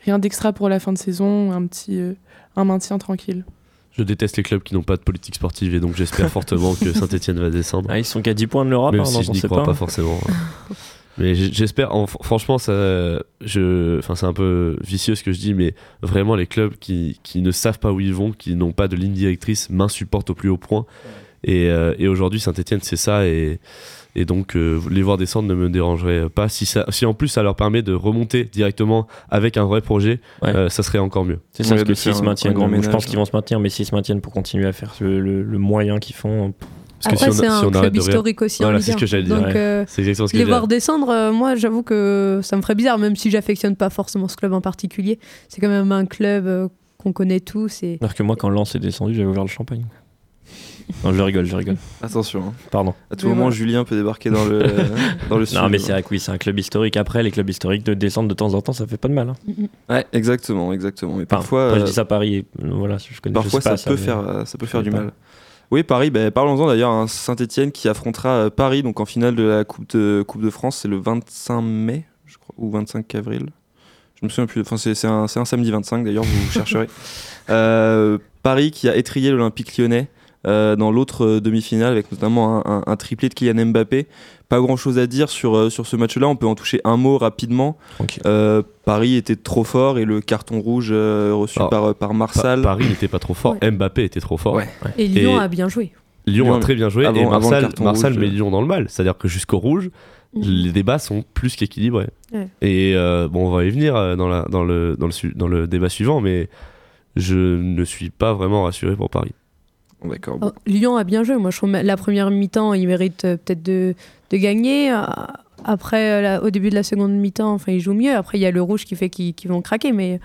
rien d'extra pour la fin de saison. Un petit euh, un maintien tranquille. Je déteste les clubs qui n'ont pas de politique sportive et donc j'espère <laughs> fortement que Saint-Etienne va descendre. Ah, ils sont qu'à 10 points de l'Europe, Même hein, si non, je on n'y crois pas. pas, forcément. <laughs> mais j- j'espère, en- franchement, ça, je, enfin, c'est un peu vicieux ce que je dis, mais vraiment les clubs qui, qui ne savent pas où ils vont, qui n'ont pas de ligne directrice, m'insupportent au plus haut point. Et, euh, et aujourd'hui, Saint-Etienne, c'est ça. Et, et donc, euh, les voir descendre ne me dérangerait pas. Si, ça, si en plus ça leur permet de remonter directement avec un vrai projet, Ouais. euh, ça serait encore mieux. C'est ça, parce que s'ils se maintiennent, je pense qu'ils vont se maintenir, mais s'ils se maintiennent pour continuer à faire le, le- le moyen qu'ils font, Parce Après, que si on, c'est a- un si club historique aussi Voilà, c'est ce que 1. j'allais dire, Donc, ouais. euh, c'est exactement ce que les voir descendre, euh, moi j'avoue que ça me ferait bizarre, même si j'affectionne pas forcément ce club en particulier. C'est quand même un club euh, qu'on connaît tous. Et... alors que moi, quand Lens est descendu, j'avais ouvert le champagne. Non, je rigole, je rigole. Attention, hein. Pardon. à tout Mais moment. Julien peut débarquer dans le, <laughs> dans le Non, mais c'est vrai que oui, c'est un club historique. Après, les clubs historiques de descendre de temps en temps, ça fait pas de mal. hein. Ouais, exactement, exactement. Mais Enfin, parfois, je euh, dis ça à Paris. et, voilà, je connais. je Parfois, pas ça, peut mais- faire, euh, ça peut faire je du mal. Oui, Paris, ben, parlons-en d'ailleurs. hein, Saint-Etienne qui affrontera euh, Paris donc en finale de la Coupe de, coupe de France. C'est le 25 mai, je crois, ou 25 avril. Je me souviens plus. Enfin, c'est un, c'est un samedi 25 d'ailleurs, vous chercherez. <laughs> Euh, Paris qui a étrié l'Olympique lyonnais dans l'autre euh, demi-finale avec notamment un, un- un triplé de Kylian Mbappé. Pas grand-chose à dire sur, euh, sur ce match-là. On peut en toucher un mot rapidement. Euh, Paris était trop fort et le carton rouge euh, reçu Alors, par, par Pa- Marsal. Paris n'était pas trop fort, Mbappé était trop fort. Ouais. Et Lyon Et- a bien joué. Lyon, Lyon, a très bien joué avant- et Marsal, Marsal rouge, met euh. Lyon dans le mal. C'est-à-dire que jusqu'au rouge, Mhm. les débats sont plus qu'équilibrés. Ouais. Et euh, bon, on va y venir euh, dans, la, dans, le, dans, le, dans le débat suivant, mais je ne suis pas vraiment rassuré pour Paris. D'accord. bon. Oh, Lyon a bien joué. Moi, je trouve la première mi-temps, il mérite euh, peut-être de, de gagner. Euh, Après, euh, la- au début de la seconde mi-temps, enfin, ils jouent mieux. Après, il y a le rouge qui fait qu'ils vont craquer. Mais,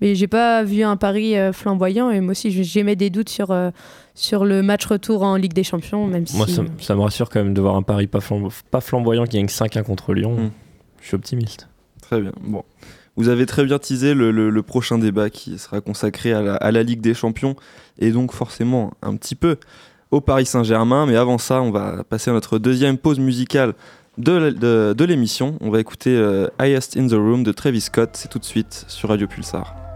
mais j'ai pas vu un Paris euh, flamboyant. Et moi aussi, j'émets des doutes sur, euh, sur le match retour en Ligue des Champions, même Moi, si. ça, ça me rassure quand même de voir un Paris pas, flambo- pas flamboyant qui gagne 5-1 contre Lyon. Mm. Je suis optimiste. Très bien. Bon. Vous avez très bien teasé le, prochain débat qui sera consacré à la, Ligue des Champions et donc forcément un petit peu au Paris Saint-Germain. Mais avant ça, on va passer à notre deuxième pause musicale de l'émission. On va écouter euh, Highest in the Room de Travis Scott. C'est tout de suite sur Radio Pulsar.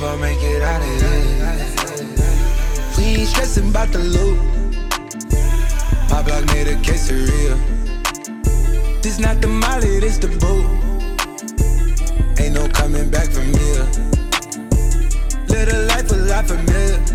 Hope I make it out of here. We ain't stressing about the loot. My block made a quesadilla. This not the molly, this the boot. Ain't no coming back from here. A life a lot familiar.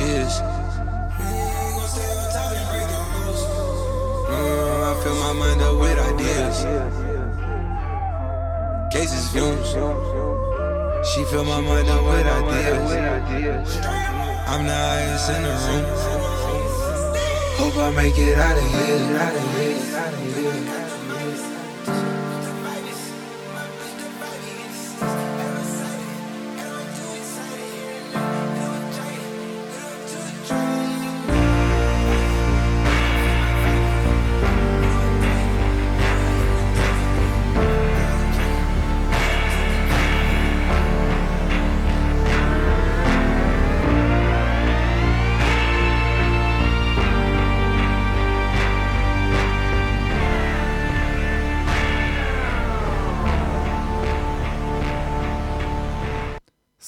Was. Uh, I fill my mind up with ideas. Cases fumes. She fill my mind up with ideas. I'm the highest in the room. Hope I make it out of here. Out of here. Out of here.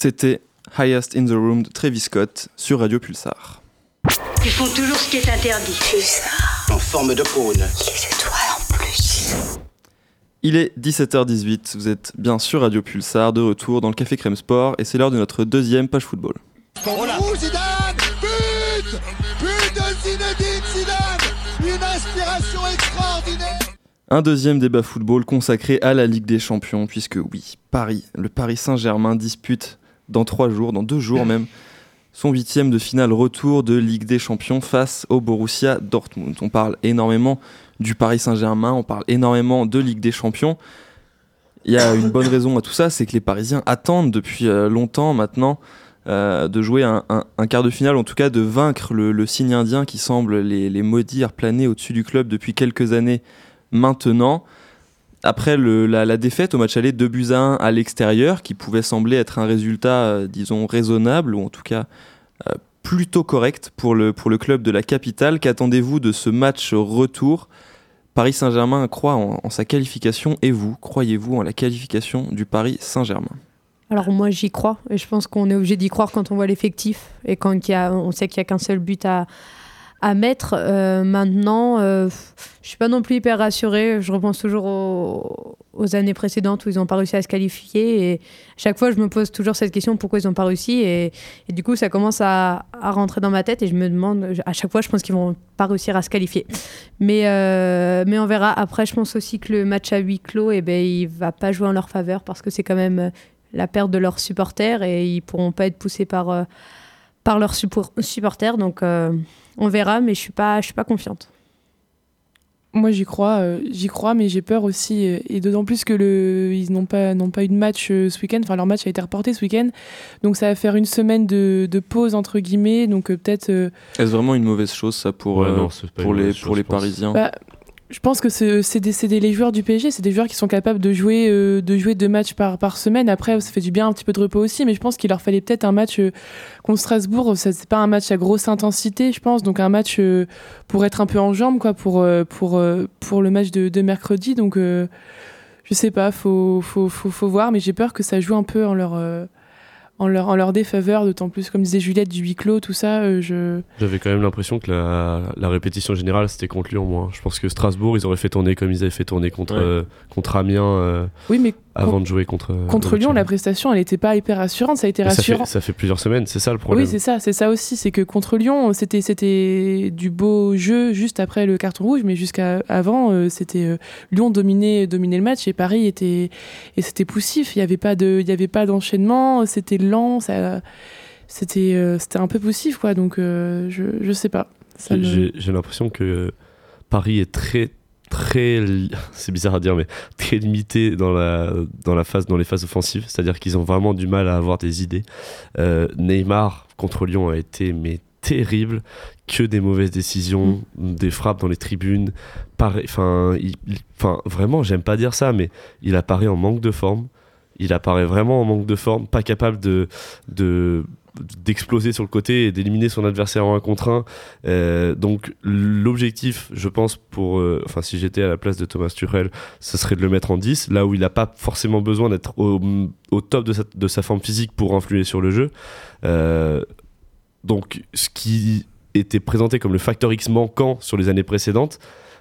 C'était Highest in the Room de Travis Scott sur Radio Pulsar. Ils font toujours ce qui est interdit. En forme de cône. Étoiles en plus. Il est 17h18, vous êtes bien sur Radio Pulsar, de retour dans le Café Crème Sport, et c'est l'heure de notre deuxième page football. But But de Zinedine Zidane Une inspiration extraordinaire Un deuxième débat football consacré à la Ligue des Champions, puisque oui, Paris, le Paris Saint-Germain dispute dans trois jours, dans deux jours même, son huitième de finale retour de Ligue des Champions face au Borussia Dortmund. On parle énormément du Paris Saint-Germain, on parle énormément de Ligue des Champions. Il y a une bonne raison à tout ça, c'est que les Parisiens attendent depuis euh, longtemps maintenant euh, de jouer un, quart de finale, en tout cas de vaincre le, signe indien qui semble les, les maudire planer au-dessus du club depuis quelques années maintenant. Après la, défaite au match aller 2 buts à 1 à l'extérieur, qui pouvait sembler être un résultat, euh, disons, raisonnable, ou en tout cas euh, plutôt correct pour le, pour le club de la capitale, qu'attendez-vous de ce match retour? Paris Saint-Germain croit en, sa qualification, et vous, croyez-vous en la qualification du Paris Saint-Germain? Alors moi j'y crois et je pense qu'on est obligé d'y croire quand on voit l'effectif et quand on sait qu'il n'y a qu'un seul but à, à mettre. Euh, maintenant, euh, je suis pas non plus hyper rassurée. Je repense toujours aux, années précédentes où ils n'ont pas réussi à se qualifier. Et chaque fois, je me pose toujours cette question pourquoi ils n'ont pas réussi. Et, du coup, ça commence à, rentrer dans ma tête et je me demande, à chaque fois, je pense qu'ils vont pas réussir à se qualifier. Mais, euh, mais on verra. Après, je pense aussi que le match à huis clos, et eh ben, il va pas jouer en leur faveur parce que c'est quand même la perte de leurs supporters et ils pourront pas être poussés par, par leurs supporters. Donc on verra, mais je suis pas, je suis pas confiante. Moi, j'y crois, euh, j'y crois, mais j'ai peur aussi, euh, et d'autant plus que le, ils n'ont pas, n'ont pas eu de match euh, ce week-end. Enfin, leur match a été reporté ce week-end, donc ça va faire une semaine de, pause entre guillemets. Donc peut-être. Est-ce vraiment une mauvaise chose ça pour pour les pour les Parisiens? Bah, je pense que c'est des, les joueurs du PSG, c'est des joueurs qui sont capables de jouer, euh, de jouer deux matchs par, par semaine. Après, ça fait du bien un petit peu de repos aussi, mais je pense qu'il leur fallait peut-être un match euh, contre Strasbourg. C'est pas un match à grosse intensité, je pense, donc un match euh, pour être un peu en jambes, quoi, pour, pour, pour le match de, de mercredi. Donc, je sais pas, faut, faut, faut, faut voir, mais j'ai peur que ça joue un peu en leur en leur, en leur défaveur, d'autant plus, comme disait Juliette, du huis clos, tout ça. Euh, je... J'avais quand même l'impression que la, la, répétition générale, c'était contre Lyon, moi. Je pense que Strasbourg, ils auraient fait tourner comme ils avaient fait tourner contre, euh, contre Amiens. Euh, oui, mais avant de jouer contre. Contre Lyon, la prestation, elle n'était pas hyper rassurante. Ça a été rassurant. Ça fait, plusieurs semaines, c'est ça le problème. Oui, c'est ça, c'est ça aussi. C'est que contre Lyon, c'était, c'était du beau jeu juste après le carton rouge, mais jusqu'à avant, euh, c'était euh, Lyon dominait, dominait le match et Paris était et c'était poussif. Il n'y avait pas de, il y avait pas d'enchaînement. C'était lent. Ça, c'était, euh, c'était un peu poussif, quoi. Donc, je, je sais pas. J'ai l'impression que Paris est très très, <laughs> c'est bizarre à dire, mais très limité dans la, dans la phase, dans les phases offensives. C'est-à-dire qu'ils ont vraiment du mal à avoir des idées. Euh, Neymar contre Lyon a été mais terrible, que des mauvaises décisions, mm. des frappes dans les tribunes. Enfin, enfin, vraiment, j'aime pas dire ça, mais il apparaît en manque de forme. Il apparaît vraiment en manque de forme, pas capable de, de d'exploser sur le côté et d'éliminer son adversaire en un contre un. Euh, donc l'objectif, je pense, pour, euh, enfin si j'étais à la place de Thomas Tuchel, ce serait de le mettre en 10, là où il n'a pas forcément besoin d'être au, top de sa, forme physique pour influer sur le jeu. Euh, donc ce qui était présenté comme le facteur X manquant sur les années précédentes,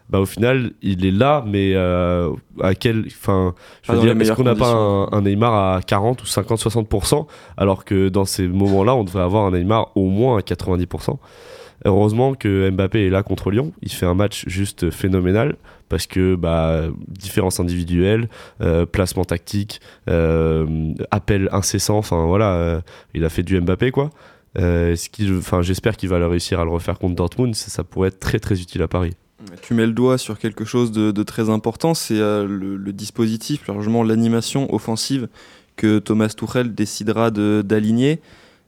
bah, au final, il est là, mais euh, à quel. Enfin, je veux dire, est-ce qu'on n'a pas un, Neymar à 40 ou 50, 60% alors que dans ces moments-là, on devrait avoir un Neymar au moins à 90%. Heureusement que Mbappé est là contre Lyon. Il fait un match juste phénoménal parce que bah, différence individuelle, euh, placement tactique, euh, appel incessant. Enfin voilà, il a fait du Mbappé quoi. enfin, j'espère qu'il va réussir à le refaire contre Dortmund. ça pourrait être très très utile à Paris. Tu mets le doigt sur quelque chose de, très important, c'est euh, le, dispositif, largement l'animation offensive que Thomas Tuchel décidera d'aligner.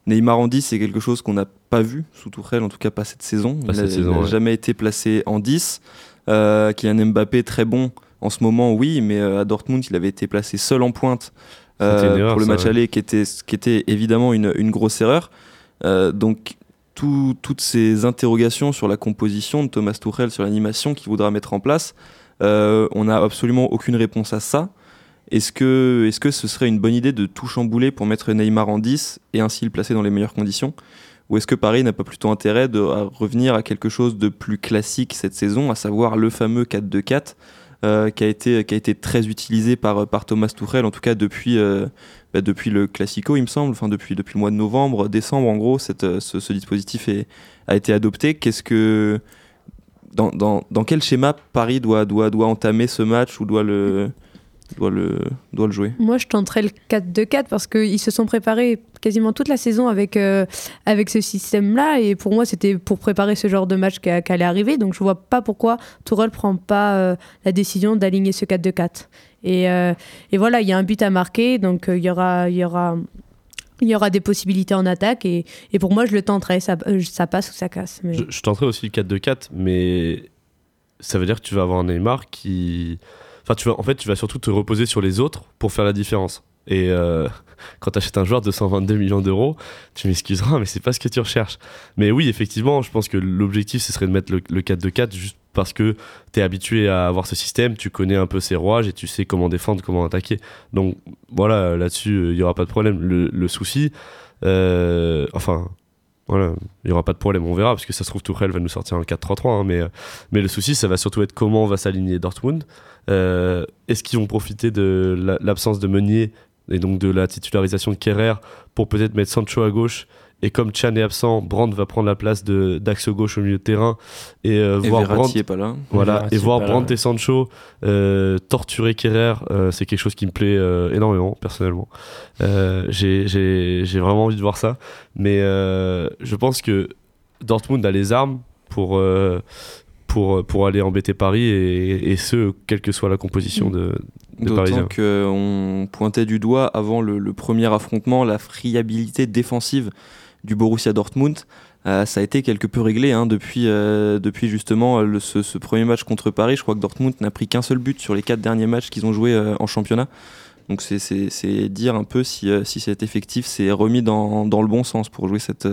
Neymar en 10, c'est quelque chose qu'on n'a pas vu sous Tuchel, en tout cas pas cette saison. il n'a jamais été placé en 10. Euh, Kylian Mbappé, très bon en ce moment, oui, mais euh, à Dortmund, il avait été placé seul en pointe euh, pour le match aller, qui était, qui était évidemment une, une grosse erreur. donc toutes ces interrogations sur la composition de Thomas Tuchel, sur l'animation qu'il voudra mettre en place, euh, on n'a absolument aucune réponse à ça. Est-ce que, est que ce serait une bonne idée de tout chambouler pour mettre Neymar en 10 et ainsi le placer dans les meilleures conditions? Ou est-ce que Paris n'a pas plutôt intérêt de revenir à quelque chose de plus classique cette saison, à savoir le fameux 4-2-4 euh, qui, a été, qui a été très utilisé par, par Thomas Tuchel, en tout cas depuis, euh, bah, depuis le Classico, il me semble, enfin depuis, depuis le mois de novembre, décembre en gros, cette, ce, dispositif a été adopté. Qu'est-ce que dans, dans, dans quel schéma Paris doit, doit, doit entamer ce match ou doit le, doit le, doit le jouer Moi, je tenterais le 4-2-4 parce qu'ils se sont préparés quasiment toute la saison avec, euh, avec ce système-là. Et pour moi, c'était pour préparer ce genre de match qui allait arriver. Donc, je vois pas pourquoi Tourelle prend pas euh, la décision d'aligner ce 4-2-4. Et, euh, et voilà, il y a un but à marquer. Donc, euh, il y aura. Il y aura il y aura des possibilités en attaque et, et pour moi je le tenterai, ça, ça passe ou ça casse. Mais... Je, je tenterai aussi le 4-2-4, mais ça veut dire que tu vas avoir un Neymar qui. Tu vas, en fait, tu vas surtout te reposer sur les autres pour faire la différence. Et euh, <laughs> quand tu achètes un joueur de 122 millions d'euros, tu m'excuseras, mais c'est pas ce que tu recherches. Mais oui, effectivement, je pense que l'objectif, ce serait de mettre le, le 4-2-4 juste parce que tu es habitué à avoir ce système, tu connais un peu ses rouages et tu sais comment défendre, comment attaquer. Donc voilà, là-dessus, il n'y aura pas de problème. Le, le souci, euh, enfin, voilà, il n'y aura pas de problème, on verra, parce que ça se trouve, Tourelle va nous sortir un 4-3-3, hein, mais, euh, mais le souci, ça va surtout être comment va s'aligner Dortmund. Euh, Est-ce qu'ils vont profiter de la- l'absence de Meunier et donc de la titularisation de Kerrer pour peut-être mettre Sancho à gauche et comme Chan est absent, Brandt va prendre la place de d'axe gauche au milieu de terrain et, euh, Et voir Verratti Brandt est pas là. voilà, Verratti et voir là, ouais. et Sancho euh, torturer Kerrer, euh, c'est quelque chose qui me plaît euh, énormément, personnellement. Euh, J'ai j'ai- j'ai vraiment envie de voir ça. Mais euh, je pense que Dortmund a les armes pour, euh, pour, pour aller embêter Paris, et, et ce, quelle que soit la composition de, D'autant Parisiens. qu'on pointait du doigt avant le, le premier affrontement la friabilité défensive du Borussia Dortmund. Euh, ça a été quelque peu réglé hein, depuis, euh, depuis justement euh, le- ce, ce premier match contre Paris. Je crois que Dortmund n'a pris qu'un seul but sur les quatre derniers matchs qu'ils ont joués euh, en championnat. Donc c'est- dire un peu si, si cet effectif s'est remis dans, dans le bon sens pour jouer cette,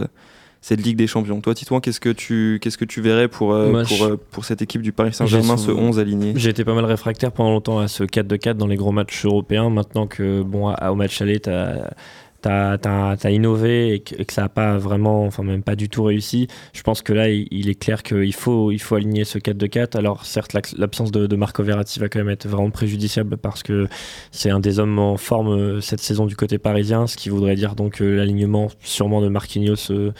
cette Ligue des Champions. Toi, Titouan, qu'est-ce que tu, qu'est-ce que tu verrais pour, Moi, pour, je- pour cette équipe du Paris Saint-Germain, ce souvent- 11 aligné? J'ai été pas mal réfractaire pendant longtemps à ce 4-2-4 dans les gros matchs européens. Maintenant que, bon, à- au match aller, t'as as, innové et que, et que ça n'a pas vraiment, enfin même pas du tout réussi, je pense que là, il, il est clair qu'il faut, il faut aligner ce 4-2-4. Alors certes, l'absence de, de Marco Verratti va quand même être vraiment préjudiciable parce que c'est un des hommes en forme euh, cette saison du côté parisien, ce qui voudrait dire donc euh, l'alignement sûrement de Marquinhos euh,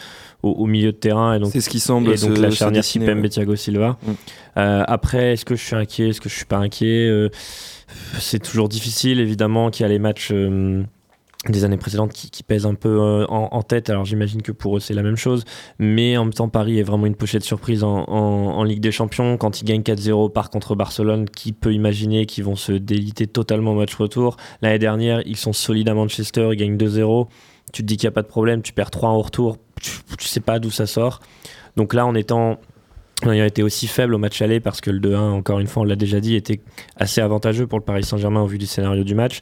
au, au milieu de terrain. Et donc C'est ce qui semble et donc se- la charnière Kipembe ouais. Thiago Silva. Mm. Euh, après, est-ce que je suis inquiet, est-ce que je suis pas inquiet Euh, C'est toujours difficile, évidemment, qu'il y a les matchs euh, des années précédentes qui, pèsent un peu euh, en, tête. Alors j'imagine que pour eux c'est la même chose, mais en même temps Paris est vraiment une pochette surprise en, Ligue des Champions quand ils gagnent 4-0 par contre Barcelone. Qui peut imaginer qu'ils vont se déliter totalement au match retour L'année dernière, ils sont solides à Manchester, ils gagnent 2-0. Tu te dis qu'il n'y a pas de problème, tu perds 3 en retour, tu, tu sais pas d'où ça sort. Donc là, en étant ayant été aussi faible au match aller parce que le 2-1, encore une fois, on l'a déjà dit, était assez avantageux pour le Paris Saint-Germain au vu du scénario du match.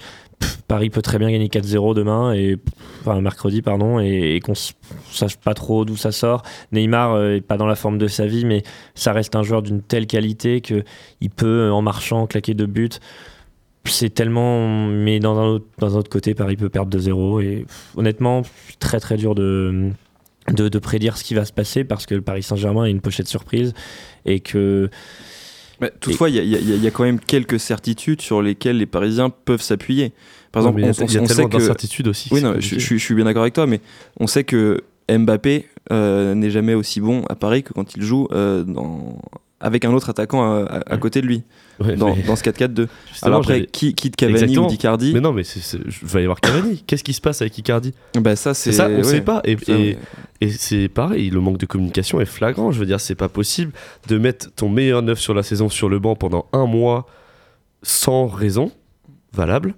Paris peut très bien gagner 4-0 demain, et, enfin mercredi, pardon, et, et qu'on sache pas trop d'où ça sort. Neymar euh, est pas dans la forme de sa vie, mais ça reste un joueur d'une telle qualité que il peut, en marchant, claquer deux buts. C'est tellement. Mais dans un, autre, dans un autre côté, Paris peut perdre 2-0. Et pff, honnêtement, très très dur de, de, de prédire ce qui va se passer parce que le Paris Saint-Germain est une pochette surprise et que. Mais toutefois, il y, a- y a- y a quand même quelques certitudes sur lesquelles les Parisiens peuvent s'appuyer. Par exemple, on, il y a, il y a on sait tellement que d'incertitudes aussi. oui, non, je, compliqué. je- je suis bien d'accord avec toi, mais on sait que Mbappé euh, n'est jamais aussi bon à Paris que quand il joue euh, dans... avec un autre attaquant à, côté de lui <laughs> Ouais, dans, mais- dans ce 4-4-2. <laughs> justement, Alors après, j'allais- qui quitte Cavani Exactement. ou Icardi Mais non, mais il va y avoir Cavani. <coughs> Qu'est-ce qui se passe avec Icardi? Bah ça c'est ça, on ouais. sait pas. Et, Ça, et- ouais. Et c'est pareil, le manque de communication est flagrant. Je veux dire, c'est pas possible de mettre ton meilleur neuf sur la saison sur le banc pendant un mois sans raison valable.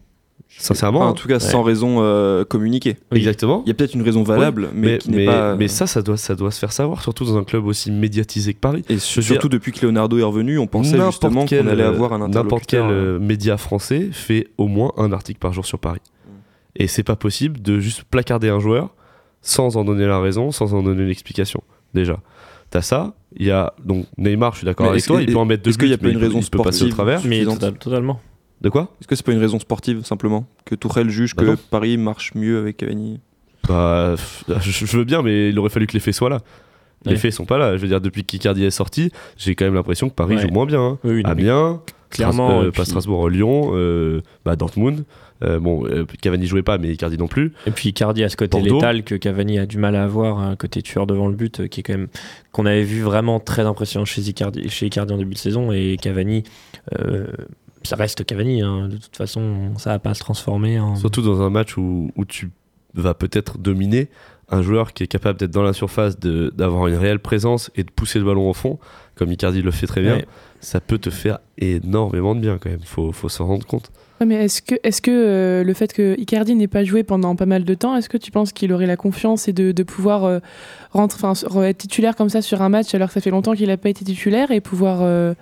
Sincèrement, Enfin, en hein. tout cas, sans raison euh, communiquée. exactement. Il y a peut-être une raison valable, mais, Mais, qui n'est mais- pas. mais ça, ça doit, ça doit se faire savoir, surtout dans un club aussi médiatisé que Paris. Et surtout dire, depuis que Leonardo est revenu, on pensait justement qu'on allait euh, avoir un N'importe quel euh, euh, média français fait au moins un article par jour sur Paris. Et c'est pas possible de juste placarder un joueur sans en donner la raison, sans en donner l'explication. Déjà. T'as ça, il y a donc Neymar, je suis d'accord avec toi, que- il peut en mettre deux est-ce qu'il a buts, pas mais une il peut- raison peut passer au travers. Mais totalement. De quoi? Est-ce que c'est pas une raison sportive simplement? Que Tourelle juge Bah que non. Paris marche mieux avec Cavani? Bah, <laughs> je, veux bien, mais il aurait fallu que les faits soient là. Les Ouais. faits sont pas là. Je veux dire, depuis qu'Icardi est sorti, j'ai quand même l'impression que Paris Ouais. joue moins bien. hein. Oui, Amiens, Clairement, Stras- euh, et pas puis- Strasbourg, Lyon, euh, bah, Dortmund. Euh, bon, euh, Cavani jouait pas, mais Icardi non plus. Et puis Icardi a ce côté Bordeaux. létal que Cavani a du mal à avoir, un côté tueur devant le but, euh, qui est quand même qu'on avait vu vraiment très impressionnant chez Icardi, chez Icardi en début de saison et Cavani. euh, ça reste Cavani, hein. de toute façon, ça va pas se transformer en. Surtout dans un match où, où tu vas peut-être dominer un joueur qui est capable d'être dans la surface, de- d'avoir une réelle présence et de pousser le ballon au fond, comme Icardi le fait très bien. Ouais. Ça peut te faire énormément de bien quand même. Faut, faut s'en rendre compte. Ouais, mais est-ce que, est-ce que euh, le fait que Icardi n'ait pas joué pendant pas mal de temps, est-ce que tu penses qu'il aurait la confiance et de, de pouvoir euh, rentrer, enfin, re- être titulaire comme ça sur un match alors que ça fait longtemps qu'il n'a pas été titulaire et pouvoir euh,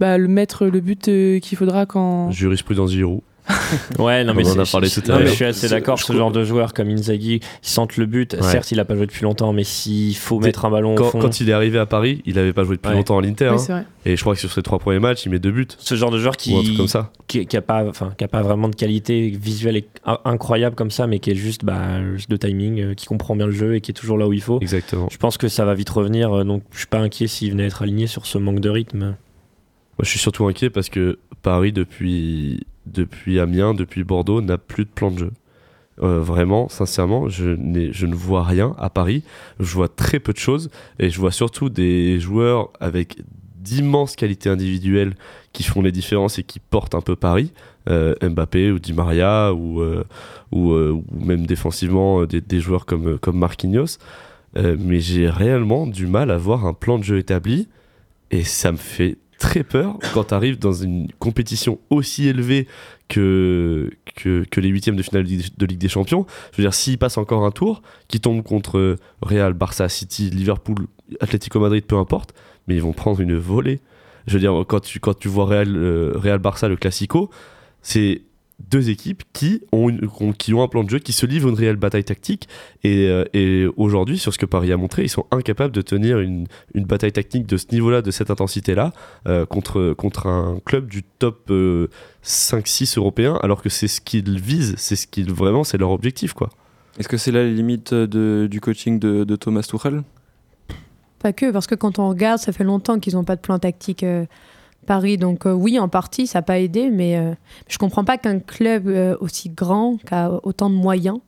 bah, le mettre le but euh, qu'il faudra quand. Jurisprudence Giroud. <laughs> Ouais, non, On mais en a parlé tout à non, mais l'heure. Je suis assez d'accord. Ce genre de joueur comme Inzaghi, ils sentent le but. Ouais. Certes, il a pas joué depuis longtemps, mais s'il faut mettre un ballon au Quand, fond. quand il est arrivé à Paris, il avait pas joué depuis Ouais. longtemps à l'Inter. Hein. et je crois que sur ses trois premiers matchs, il met deux buts. Ce genre de joueur qui, Ou un truc comme ça. qui, qui a pas, enfin, qui a pas vraiment de qualité visuelle et- incroyable comme ça, mais qui est juste, bah, juste de timing, euh, qui comprend bien le jeu et qui est toujours là où il faut. Exactement. Je pense que ça va vite revenir, euh, donc je suis pas inquiet s'il venait être aligné sur ce manque de rythme. Moi, je suis surtout inquiet parce que Paris, depuis, depuis Amiens, depuis Bordeaux, n'a plus de plan de jeu. Euh, vraiment, sincèrement, je, je ne vois rien à Paris. Je vois très peu de choses et je vois surtout des joueurs avec d'immenses qualités individuelles qui font les différences et qui portent un peu Paris. Euh, Mbappé ou Di Maria ou, euh, ou, ou même défensivement des, des joueurs comme, comme Marquinhos. Mais j'ai réellement du mal à voir un plan de jeu établi et ça me fait très peur quand tu arrives dans une compétition aussi élevée que, que, les huitièmes de finale de Ligue- de Ligue des Champions. Je veux dire, s'ils passent encore un tour, qui tombe contre Real, Barça, City, Liverpool, Atlético Madrid, peu importe, mais ils vont prendre une volée. Je veux dire, quand tu, quand tu vois Real, euh, Real Barça, le Classico, c'est deux équipes qui ont, une- qui ont un plan de jeu, qui se livrent une réelle bataille tactique. Et, euh, et aujourd'hui, sur ce que Paris a montré, ils sont incapables de tenir une, une bataille tactique de ce niveau-là, de cette intensité-là, euh, contre, contre un club du top euh, 5-6 européen, alors que c'est ce qu'ils visent, c'est ce qu'ils vraiment, c'est leur objectif, quoi. Est-ce que c'est là les limites de- du coaching de, de Thomas Tuchel? Pas que, parce que quand on regarde, ça fait longtemps qu'ils n'ont pas de plan tactique euh, Paris. Donc euh, oui, en partie, ça n'a pas aidé, mais euh, je comprends pas qu'un club euh, aussi grand, qui a autant de moyens,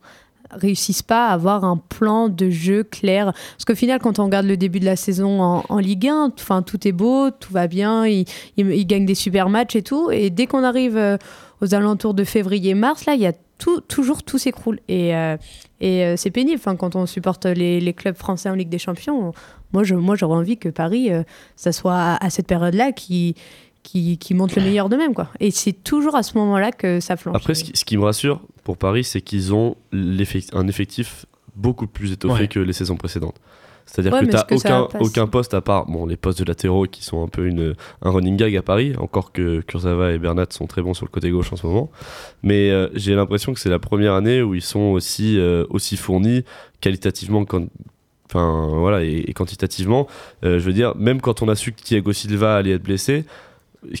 réussisse pas à avoir un plan de jeu clair. Parce qu'au final, quand on regarde le début de la saison en, Ligue 1, enfin, tout est beau, tout va bien, ils, ils gagnent des super matchs et tout. Et dès qu'on arrive aux alentours de février-mars, là, il y a tout, toujours tout s'écroule. Et, euh, et euh, c'est pénible. Enfin, quand on supporte les, les clubs français en Ligue des Champions, moi, je, moi, j'aurais envie que Paris, euh, ça soit à, à cette période-là qui, qui, qui montre le meilleur d'eux-mêmes. Quoi. Et c'est toujours à ce moment-là que ça flanche. Après, ce qui, ce qui me rassure pour Paris, c'est qu'ils ont un effectif beaucoup plus étoffé Ouais. que les saisons précédentes. C'est-à-dire Ouais, que tu ça aucun, aucun poste à part bon, les postes de latéraux qui sont un peu une, un running gag à Paris, encore que Kurzawa et Bernat sont très bons sur le côté gauche en ce moment. Mais euh, j'ai l'impression que c'est la première année où ils sont aussi, euh, aussi fournis qualitativement quand, enfin, voilà, et, et quantitativement. Euh, je veux dire, même quand on a su que Thiago Silva allait être blessé,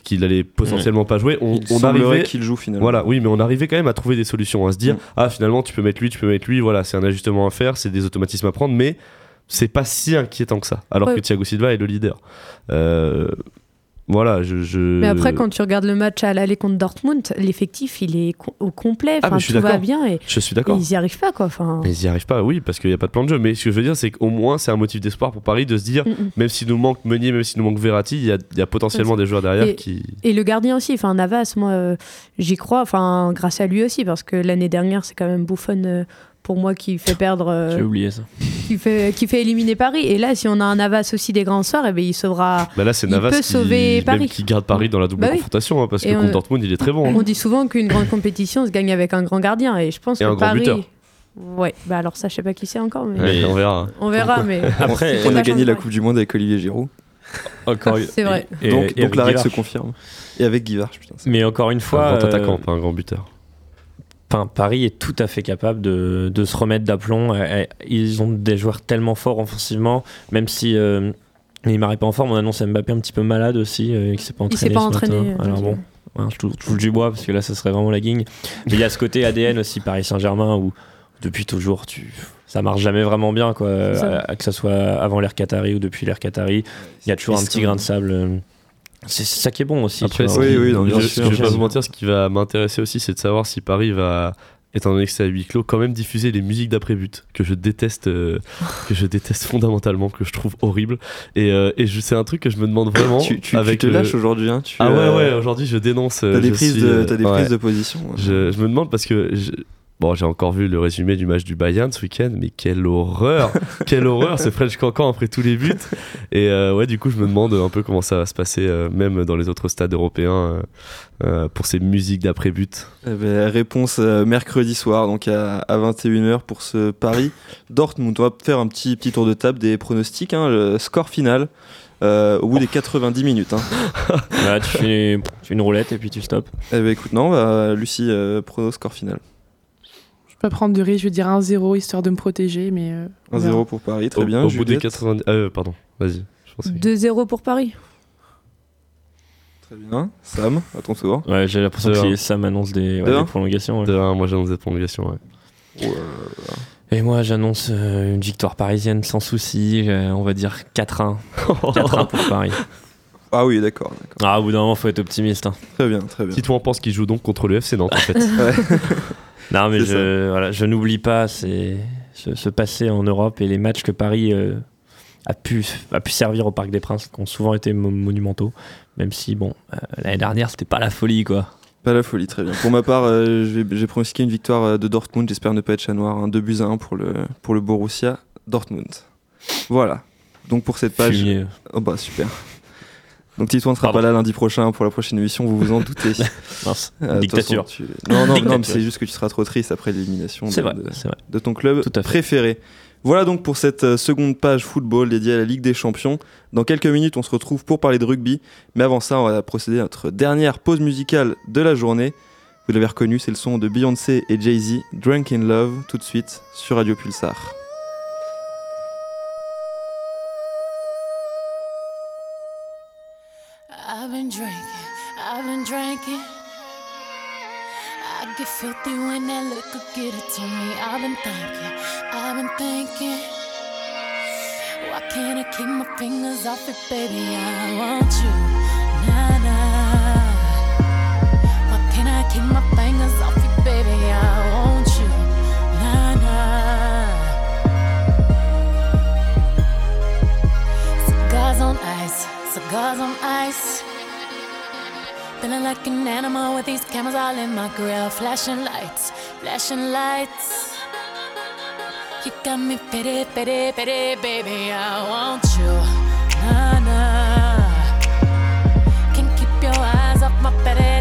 qu'il allait potentiellement pas jouer, on, Il on arrivait qu'il joue finalement. voilà, oui, mais on arrivait quand même à trouver des solutions, à se dire Mm. ah finalement tu peux mettre lui, tu peux mettre lui, voilà, c'est un ajustement à faire, c'est des automatismes à prendre, mais c'est pas si inquiétant que ça. Alors Ouais. que Thiago Silva est le leader. Euh, voilà, je, je- Mais après, quand tu regardes le match à l'aller contre Dortmund, l'effectif, il est co- au complet. Ah, Enfin, tout va bien et, je suis d'accord. ils n'y arrivent pas. Quoi. Enfin, ils y arrivent pas, oui, parce qu'il n'y a pas de plan de jeu. Mais ce que je veux dire, c'est qu'au moins, c'est un motif d'espoir pour Paris de se dire, mm, mm. même s'il nous manque Meunier, même s'il nous manque Verratti, il y a, il y a potentiellement des joueurs derrière Et- qui. Et le gardien aussi, enfin Navas, moi euh, j'y crois, enfin grâce à lui aussi, parce que l'année dernière c'est quand même Buffon euh, pour moi qui fait perdre, euh, J'ai oublié ça. qui, fait, qui fait éliminer Paris. Et là, si on a un Navas aussi des grands soirs, eh ben, il sauvera. Bah là, c'est Navas peut qui, sauver même Paris. qui garde Paris dans la double Bah oui. confrontation, hein, parce Et que on- contre Dortmund, il est très bon. hein. On dit souvent qu'une grande compétition se gagne avec un grand gardien, et je pense Et que un grand Paris. buteur. Ouais, bah alors ça, je sais pas qui c'est encore, mais Ouais, on verra. on verra. Mais <laughs> Après, On a gagné la. Coupe du Monde avec Olivier Giroud. encore <laughs> C'est vrai. et- donc et donc la règle se confirme. Et avec Guivard, putain. Mais encore une Un fois, grand attaquant, euh, pas un grand buteur. Enfin, Paris est tout à fait capable de, de se remettre d'aplomb. Euh, euh, Ils ont des joueurs tellement forts offensivement, même si euh, Neymar est pas en forme. On annonce Mbappé un petit peu malade aussi, euh, qui s'est pas il entraîné. s'est pas entraîné. matin. euh, Alors bon, ouais, je touche je touche du bois parce que là, ça serait vraiment la guigne. Mais il y a ce côté ADN aussi, Paris Saint-Germain, où depuis toujours, tu... ça marche jamais vraiment bien, quoi. ça. Euh, que ce soit avant l'ère Qatari ou depuis l'ère Qatari. Il y a toujours un petit grain de sable. C'est ça qui est bon aussi. Après. Oui, oui, non, bien je, sûr. je vais pas vous mentir, ce qui va m'intéresser aussi, c'est de savoir si Paris va, étant donné que c'est à huis clos, quand même diffuser les musiques d'après-but que je déteste, euh, que je déteste fondamentalement, que je trouve horrible. Et, euh, et c'est un truc que je me demande vraiment. tu, tu, te le- lâches aujourd'hui. Hein, tu, Ah ouais, euh, ouais. Aujourd'hui, je dénonce. T'as des, prises suis, de, t'as des ouais. prises de position. hein. Je, je me demande parce que je- bon, j'ai encore vu le résumé du match du Bayern ce week-end, mais quelle horreur, <laughs> quelle horreur ce French Cancan après tous les buts. Et euh, ouais, du coup, je me demande un peu comment ça va se passer, euh, même dans les autres stades européens, euh, euh, pour ces musiques d'après-but. Eh ben, réponse euh, mercredi soir, donc à, à 21h pour ce Paris Dortmund. On va faire un petit, petit tour de table des pronostics. hein, le score final euh, au bout des 90 minutes. Hein. Là, tu fais, tu fais une roulette et puis tu stops. Eh ben, écoute, non, bah, Lucie, euh, prono score final. Je pas prendre de risque, je vais dire 1-0 histoire de me protéger, mais. euh, on verra. 1-0 pour Paris, très au, bien. Au bout des Juliette. 90. Euh, pardon, vas-y. Je pensais. 2-0 pour Paris. Très bien. Sam, à ton tour. Ouais, j'ai l'impression que ça m'annonce des, ouais, des prolongations. ouais. De moi j'annonce des prolongations. Ouais. Oh, Et moi, j'annonce euh, une victoire parisienne sans souci. euh, on va dire 4-1. 4-1 <laughs> pour Paris. Ah oui, d'accord. d'accord. Ah, au bout d'un moment, faut être optimiste. hein. Très bien, très bien. Si toi en penses qu'il joue donc contre le FC Nantes en fait. <laughs> <laughs> Non, mais je, voilà, je n'oublie pas c'est ce, ce passé en Europe et les matchs que Paris euh, a, pu, a pu servir au Parc des Princes, qui ont souvent été mo- monumentaux. Même si, bon, euh, l'année dernière, c'était pas la folie, quoi. Pas la folie, très bien. Pour ma part, euh, j'ai pronostiqué une victoire de Dortmund. J'espère ne pas être chat noir. Hein, 2 buts à 1 pour le, pour le Borussia Dortmund. Voilà. Donc pour cette page. Fumier. Oh bah super. Donc Titouan ne sera Pardon. pas là lundi prochain pour la prochaine émission, vous vous en doutez. <laughs> Mince. Euh, Dictature. façon, tu- Non, non, Dictature. c'est juste que tu seras trop triste après l'élimination de, ton club Tout à fait. préféré. Voilà donc pour cette euh, seconde page football dédiée à la Ligue des Champions. Dans quelques minutes, on se retrouve pour parler de rugby. Mais avant ça, on va procéder à notre dernière pause musicale de la journée. Vous l'avez reconnu, c'est le son de Beyoncé et Jay-Z, Drunk in Love, tout de suite sur Radio Pulsar. Get filthy when that liquor get it to me. I've been thinking, I've been thinking. Why can't I keep my fingers off it, baby? I want you, nah nah. Why can't I keep my fingers off it, baby? I want you, nah nah. Cigars on ice, cigars on ice. Feeling like an animal with these cameras all in my grill. Flashing lights, flashing lights. You got me pity, pity, pity, baby. I want you. Nah, nah. Can't keep your eyes off my pity,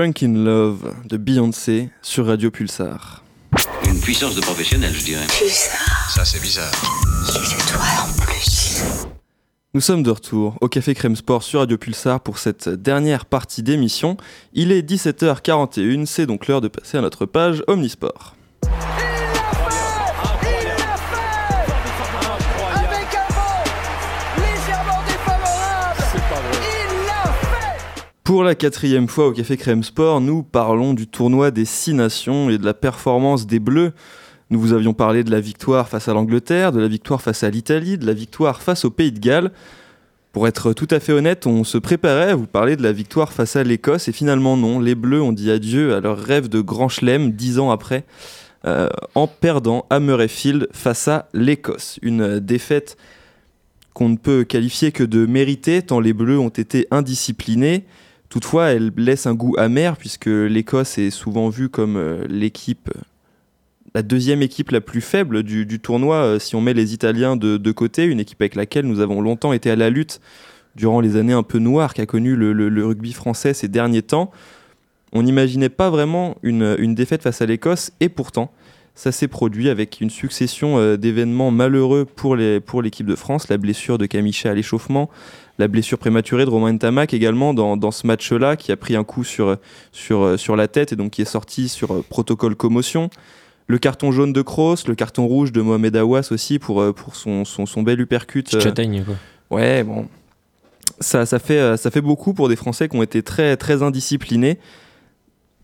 Drunk in Love de Beyoncé sur Radio Pulsar. Une puissance de professionnel, je dirais. Ça, c'est bizarre. Toi en plus. Nous sommes de retour au Café Crème Sport sur Radio Pulsar pour cette dernière partie d'émission. Il est 17h41, c'est donc l'heure de passer à notre page Omnisport. Pour la quatrième fois au Café Crème Sport, nous parlons du tournoi des Six Nations et de la performance des Bleus. Nous vous avions parlé de la victoire face à l'Angleterre, de la victoire face à l'Italie, de la victoire face au Pays de Galles. Pour être tout à fait honnête, on se préparait à vous parler de la victoire face à l'Écosse et finalement non, les Bleus ont dit adieu à leur rêve de grand chelem dix ans après euh, en perdant à Murrayfield face à l'Écosse. Une défaite qu'on ne peut qualifier que de méritée tant les Bleus ont été indisciplinés. Toutefois, elle laisse un goût amer puisque l'Écosse est souvent vue comme euh, l'équipe, la deuxième équipe la plus faible du, tournoi euh, si on met les Italiens de, côté, une équipe avec laquelle nous avons longtemps été à la lutte durant les années un peu noires qu'a connu le, rugby français ces derniers temps. On n'imaginait pas vraiment une défaite face à l'Écosse et pourtant ça s'est produit avec une succession euh, d'événements malheureux pour les- pour l'équipe de France, la blessure de Camicha à l'échauffement, la blessure prématurée de Romain Tamac également dans, dans ce match-là qui a pris un coup sur, sur, euh, sur la tête et donc qui est sorti sur euh, protocole commotion. Le carton jaune de Kroos, le carton rouge de Mohamed Awas aussi pour, pour son, son, son bel uppercut. Châtaigne, quoi. Ouais, bon. Ça, ça, fait, ça fait beaucoup pour des Français qui ont été très, très indisciplinés.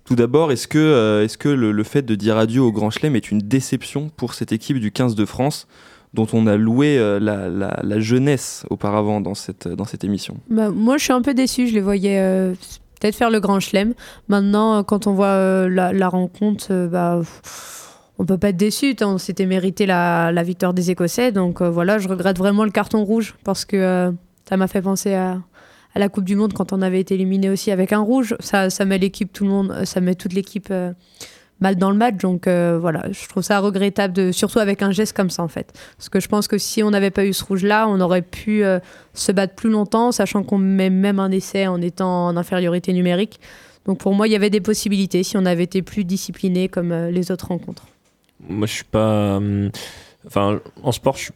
Tout d'abord, est-ce que, euh, le, fait de dire adieu au Grand Chelem est une déception pour cette équipe du 15 de France dont on a loué euh, la, jeunesse auparavant dans cette, émission? Bah, moi, je suis un peu déçue. Je les voyais euh, peut-être faire le grand chelem. Maintenant, quand on voit la, rencontre, bah, on peut pas être déçu. On s'était mérité la, victoire des Écossais. Donc voilà, je regrette vraiment le carton rouge parce que ça m'a fait penser à, à la Coupe du Monde quand on avait été éliminé aussi avec un rouge. Ça, met l'équipe, tout le monde, euh, ça met toute l'équipe euh, mal dans le match. Donc euh, voilà, je trouve ça regrettable, surtout avec un geste comme ça en fait. Parce que je pense que si on n'avait pas eu ce rouge-là, on aurait pu se battre plus longtemps, sachant qu'on met même un essai en étant en infériorité numérique. Donc pour moi, il y avait des possibilités si on avait été plus discipliné comme les autres rencontres. Moi, je suis pas. hum, Enfin, en sport, je suis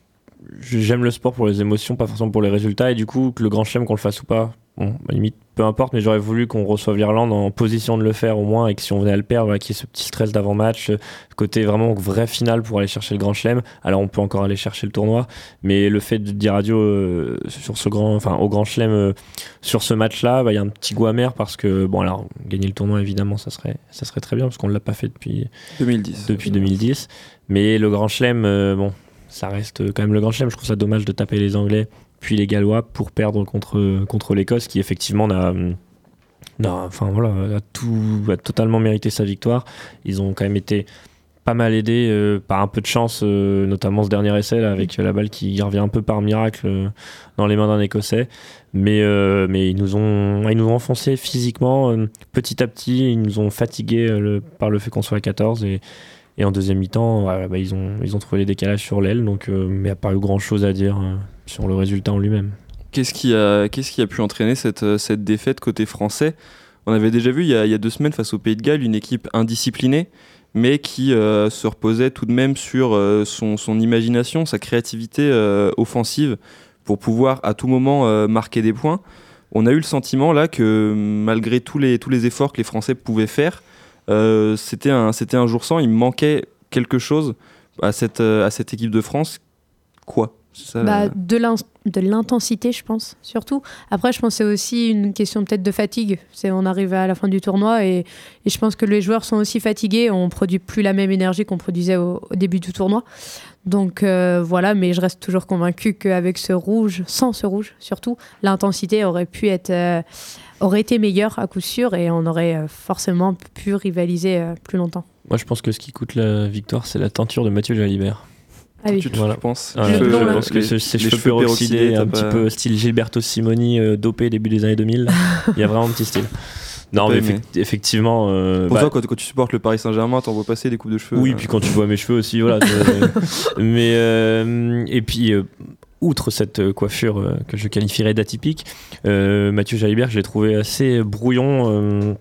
j'aime le sport pour les émotions, pas forcément pour les résultats. Et du coup, que le grand chelem, qu'on le fasse ou pas, bon, à limite, peu importe, mais j'aurais voulu qu'on reçoive l'Irlande en position de le faire au moins et que si on venait à le perdre, voilà, qu'il y ait ce petit stress d'avant-match, euh, côté vraiment vrai final pour aller chercher le grand chelem. Alors on peut encore aller chercher le tournoi, mais le fait de dire adieu euh, sur ce grand, enfin, au grand chelem euh, sur ce match-là, bah, il y a un petit goût amer parce que, bon, alors gagner le tournoi, évidemment, ça serait, ça serait très bien parce qu'on ne l'a pas fait depuis 2010. Depuis 2010. Mais le grand chelem, euh, bon, ça reste quand même le grand chelem. Je trouve ça dommage de taper les Anglais puis les Gallois pour perdre contre, contre l'Écosse qui effectivement n'a n'a- enfin voilà, a tout a totalement mérité sa victoire. Ils ont quand même été pas mal aidés euh, par un peu de chance, euh, notamment ce dernier essai là, avec la balle qui revient un peu par miracle euh, dans les mains d'un Écossais. Mais, euh, mais ils nous ont ils nous ont enfoncé physiquement euh, petit à petit. Ils nous ont fatigués euh, par le fait qu'on soit à 14 et et en deuxième mi-temps, voilà, bah, ils, ont, ils ont trouvé les décalages sur l'aile, donc euh, mais il n'y a pas eu grand-chose à dire euh, sur le résultat en lui-même. Qu'est-ce qui, a, qui a pu entraîner cette, euh, cette défaite côté français? On avait déjà vu il y, a, il y a deux semaines face au Pays de Galles une équipe indisciplinée, mais qui euh, se reposait tout de même sur euh, son, son imagination, sa créativité euh, offensive pour pouvoir à tout moment euh, marquer des points. On a eu le sentiment là que malgré tous les, tous les efforts que les Français pouvaient faire, euh, c'était un, c'était un jour sans, il manquait quelque chose à cette, euh, à cette équipe de France. Quoi? Ça, Bah, la- de l'in- de l'intensité, je pense, surtout. Après, je pense que c'est aussi une question peut-être de fatigue. C'est on arrive à la fin du tournoi et, et je pense que les joueurs sont aussi fatigués. On produit plus la même énergie qu'on produisait au, au début du tournoi. Donc euh, voilà, mais je reste toujours convaincu qu'avec ce rouge, sans ce rouge surtout, l'intensité aurait pu être, euh, aurait été meilleure à coup sûr et on aurait euh, forcément pu rivaliser euh, plus longtemps. Moi, je pense que ce qui coûte la victoire, c'est la teinture de Mathieu Jalibert. Ah oui. Tu, tu Voilà. penses Voilà, Le je, pense que ses les cheveux cheveux peroxydés, un petit pas- peu style Gilberto Simoni euh, dopé début des années 2000. <laughs> Il y a vraiment un petit style. Non, mais effect- effectivement. euh, Pour bah, toi, quand, quand tu supportes le Paris Saint-Germain, t'en vois passer des coupes de cheveux. Oui, euh, puis quand tu vois mes cheveux aussi, voilà. <laughs> mais euh, et puis. Outre cette euh, coiffure euh, que je qualifierais d'atypique, euh, Mathieu Jalibert, je l'ai trouvé assez brouillon euh,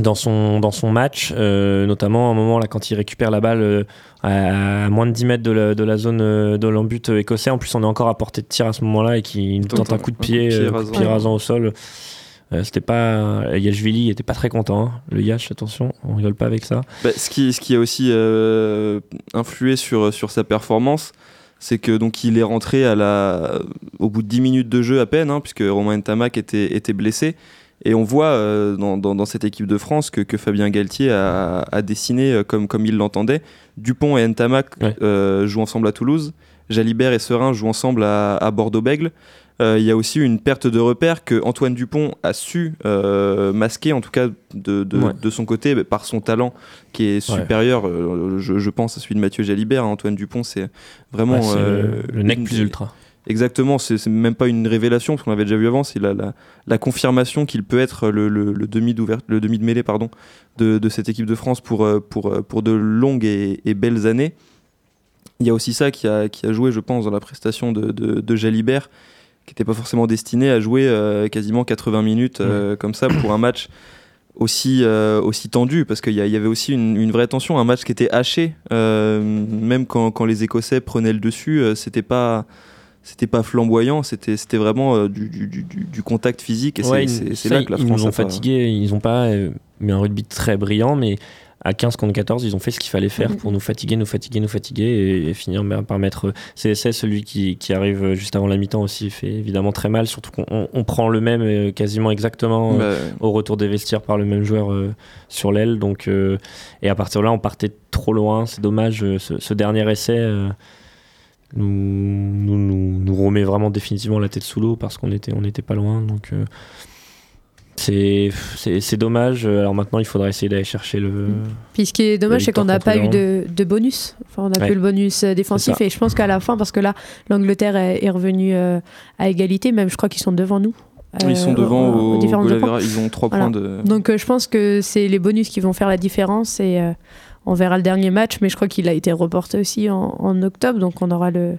dans son, dans son match, euh, notamment à un moment là quand il récupère la balle euh, à, à moins de 10 mètres de la, de la zone euh, de l'embut écossais. En plus, on est encore à portée de tir à ce moment-là et qu'il Tente un un- coup de un pied, pied coup de rasant. pied rasant au sol. Euh, c'était pas Yashvili était pas très content hein. le Yash attention on rigole pas avec ça bah, ce, qui, ce qui a aussi euh, influé sur, sur sa performance, c'est que donc il est rentré à la, au bout de 10 minutes de jeu à peine, hein, puisque Romain Ntamak était, était blessé. Et on voit euh, dans, dans- dans cette équipe de France que, que Fabien Galtier a, a dessiné euh, comme, comme il l'entendait. Dupont et Ntamak Ouais. euh, jouent ensemble à Toulouse. Jalibert et Serin jouent ensemble à, à Bordeaux-Bègle. Euh, Il y a aussi une perte de repère que Antoine Dupont a su euh, masquer, en tout cas de, de, Ouais. de son côté, bah, par son talent qui est supérieur, euh, je, je pense, à celui de Mathieu Jalibert. hein. Antoine Dupont, c'est vraiment Ouais, c'est le, le nec plus ultra Exactement, c'est même pas une révélation, parce qu'on l'avait déjà vu avant, c'est la, la, la confirmation qu'il peut être le, le, le demi, le demi de mêlée pardon, de, de cette équipe de France pour, pour, pour de longues et, et belles années. Il y a aussi ça qui a, qui a joué, je pense, dans la prestation de, de, de Jalibert, qui n'était pas forcément destiné à jouer euh, quasiment 80 minutes euh, comme ça pour un match aussi, euh, aussi tendu, parce qu'il y, avait aussi une, une vraie tension, un match qui était haché, même quand, quand les Écossais prenaient le dessus, c'était pas c'était pas flamboyant, c'était c'était vraiment du, du, du, du contact physique et c'est- Ouais, ils- c'est là que la ils France nous ont a pas- fatigués, ils n'ont pas mis un rugby très brillant, mais à 15 contre 14, ils ont fait ce qu'il fallait faire pour nous fatiguer, nous fatiguer, nous fatiguer et, et finir par- par mettre CSS, celui qui, qui arrive euh, juste avant la mi-temps aussi, fait évidemment très mal, surtout qu'on on- on prend le même euh, quasiment exactement euh, Bah, au retour des vestiaires par le même joueur euh, sur l'aile. Donc, euh, et à partir de là, on partait trop loin. C'est dommage. euh, ce, ce dernier essai euh, nous, nous, nous, nous remet vraiment définitivement la tête sous l'eau parce qu'on était, on était pas loin. Donc, euh, c'est c'est- c'est dommage. Alors maintenant, il faudra essayer d'aller chercher le. Puis ce qui est dommage, c'est qu'on n'a pas eu de, de bonus. Enfin, on n'a Ouais. plus le bonus euh, défensif. Et je pense qu'à la fin, parce que là, l'Angleterre est, est revenue euh, à égalité, même je crois qu'ils sont devant nous. ils sont euh, devant aux- aux au, différents points. ils ont 3 Voilà. points de Donc euh, je pense que c'est les bonus qui vont faire la différence et euh, on verra le dernier match, mais je crois qu'il a été reporté aussi en, en octobre, donc on aura le,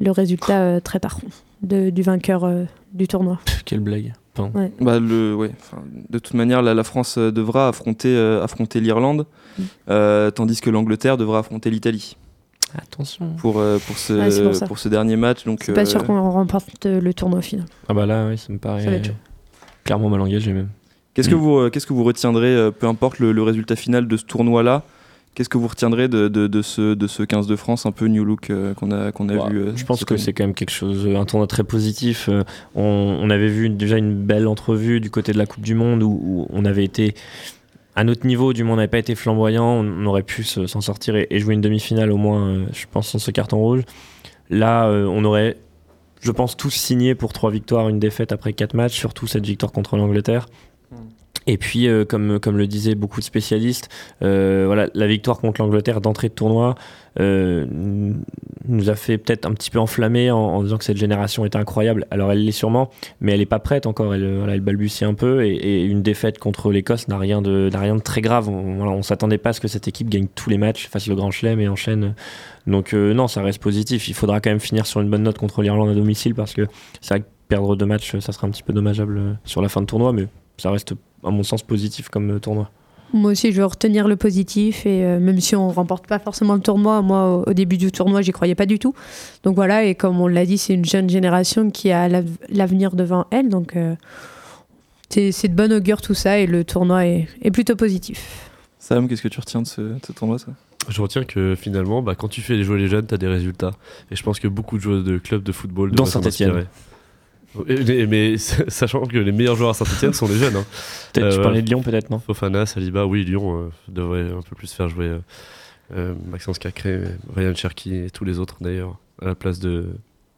le résultat euh, très tard de- du vainqueur euh, du tournoi. Pff, quelle blague. Ouais. Bah, le, ouais, de toute manière, la, la France euh, devra affronter, euh, affronter l'Irlande, Mm. euh, tandis que l'Angleterre devra affronter l'Italie. Attention. pour, euh, pour, ce, Ouais, c'est pour ce dernier match. Donc, C'est pas euh, sûr qu'on remporte le tournoi au final. Ah bah là, oui, ça me paraît clairement mal engagé même. Qu'est-ce que, Mm. vous, euh, qu'est-ce que vous retiendrez, euh, peu importe le, le résultat final de ce tournoi-là Qu'est-ce que vous retiendrez de, de, de ce, de ce 15 de France un peu new look euh, qu'on a, qu'on a Ouais, vu euh, je pense que c'est quand même quelque chose, un tournoi très positif. Euh, On, on avait vu déjà une belle entrevue du côté de la Coupe du Monde où, où on avait été à notre niveau, du moins on n'avait pas été flamboyant, on aurait pu se- s'en sortir et, et jouer une demi-finale au moins, euh, je pense, sans ce carton rouge. Là, euh, on aurait, je pense, tous signé pour trois victoires, une défaite après quatre matchs, surtout cette victoire contre l'Angleterre. Et puis, euh, comme, comme le disaient beaucoup de spécialistes, euh, voilà, la victoire contre l'Angleterre d'entrée de tournoi euh, nous a fait peut-être un petit peu enflammer en, disant que cette génération était incroyable. Alors elle l'est sûrement, mais elle n'est pas prête encore. Elle, voilà, balbutie un peu et, une défaite contre l'Écosse n'a rien de, rien de très grave. On, on s'attendait pas à ce que cette équipe gagne tous les matchs, fasse le Grand Chelem et enchaîne. Donc non, ça reste positif. Il faudra quand même finir sur une bonne note contre l'Irlande à domicile parce que c'est vrai que perdre deux matchs, ça sera un petit peu dommageable sur la fin de tournoi, mais ça reste à mon sens positif comme tournoi. Moi aussi, je vais retenir le positif et euh, même si on remporte pas forcément le tournoi, moi au, au début du tournoi, j'y croyais pas du tout. Donc voilà, et comme on l'a dit, c'est une jeune génération qui a l'av- l'avenir devant elle, donc euh, c'est de bonne augure tout ça et le tournoi est, est plutôt positif. Sam, qu'est-ce que tu retiens de ce, de ce tournoi ça? Je retiens que finalement, bah, quand tu fais jouer les jeunes, tu as des résultats. Et je pense que beaucoup de joueurs de clubs de football Dans devraient Mais, mais <laughs> sachant que les meilleurs joueurs à Saint-Etienne sont les jeunes. hein. Peut-être tu Euh, parlais de Lyon, peut-être, non? Fofana, Saliba, oui, Lyon euh, devrait un peu plus faire jouer euh, euh, Maxence Cacré, Ryan Cherky et tous les autres d'ailleurs, à la place de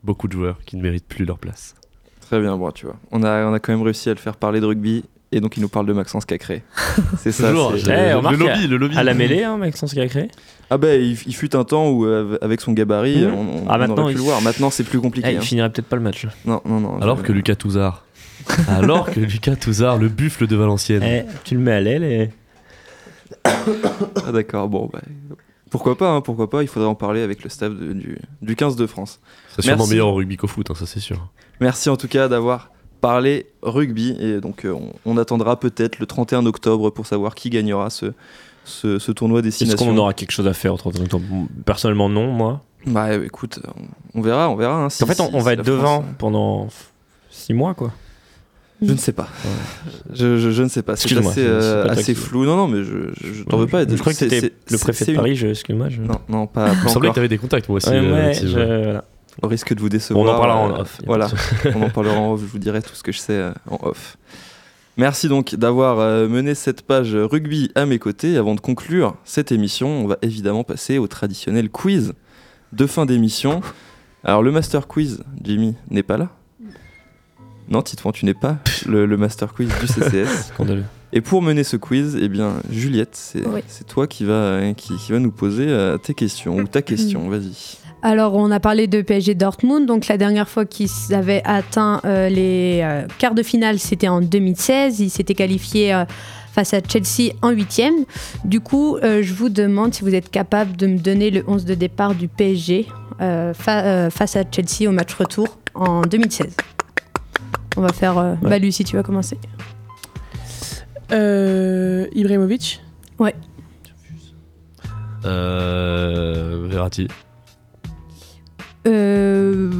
beaucoup de joueurs qui ne méritent plus leur place. Très bien, bon, tu vois. On a, on a quand même réussi à le faire parler de rugby et donc il nous parle de Maxence Cacré. <laughs> C'est ça. Toujours, c'est- j'ai- Eh, le lobby, le lobby. À la mêlée, hein, Maxence Cacré. Ah bah il, il fut un temps où euh, avec son gabarit, Mhm. on, on- Ah, on maintenant, aurait pu il- le voir. Maintenant c'est plus compliqué. Eh, il hein. finirait peut-être pas le match. Non, non, non. Alors je- que Lucas Touzard. <laughs> Alors que Lucas Touzard, le buffle de Valenciennes. Eh, tu le mets à l'aile et. <coughs> Ah d'accord, bon bah. Pourquoi pas, hein, pourquoi pas, il faudrait en parler avec le staff de- du, du 15 de France. C'est sûrement Merci. meilleur au rugby qu'au foot, hein, ça c'est sûr. Merci en tout cas d'avoir parlé rugby et donc euh, on, on attendra peut-être le 31 octobre pour savoir qui gagnera ce, ce, ce tournoi Est-ce destination. qu'on aura quelque chose à faire entre temps Personnellement, non, moi. Bah écoute, on, verra, on verra. hein, si- en fait, on, si- on si va être devant France- pendant 6 mois, quoi. Je ne sais pas. Je, je- je ne sais pas. C'est assez, euh, assez flou. Non, non, mais je, je, je t'en Ouais, veux pas. Je crois que C'est- c'était le préfet de Paris, excuse-moi. Je... Non, non, pas, pas Il me semblait que tu avais des contacts, moi aussi. Ouais, euh, ouais, Steve. je- voilà. Au risque de vous décevoir. On en parlera en euh, off, Voilà, <laughs> on en parlera en off. Je vous dirai tout ce que je sais euh, en off. Merci donc d'avoir euh, mené cette page rugby à mes côtés. Avant de conclure cette émission, on va évidemment passer au traditionnel quiz de fin d'émission. Alors le master quiz, Jimmy, n'est pas là Non, Titouan, tu n'es pas le, le master quiz du CCS. <laughs> Scandaleux. Et pour mener ce quiz, eh bien, Juliette, c'est Oui. toi qui va, qui, qui va nous poser tes questions, ou ta question, vas-y. Alors, on a parlé de PSG Dortmund. Donc, la dernière fois qu'ils avaient atteint euh, les euh, quarts de finale, c'était en 2016. Ils s'étaient qualifiés euh, face à Chelsea en huitième. Du coup, euh, je vous demande si vous êtes capable de me donner le 11 de départ du PSG euh, fa- euh, face à Chelsea au match retour en 2016. On va faire. euh, Ouais. Lucie, tu vas commencer. Euh, Ibrahimovic? Ouais. Euh, Verratti. Euh,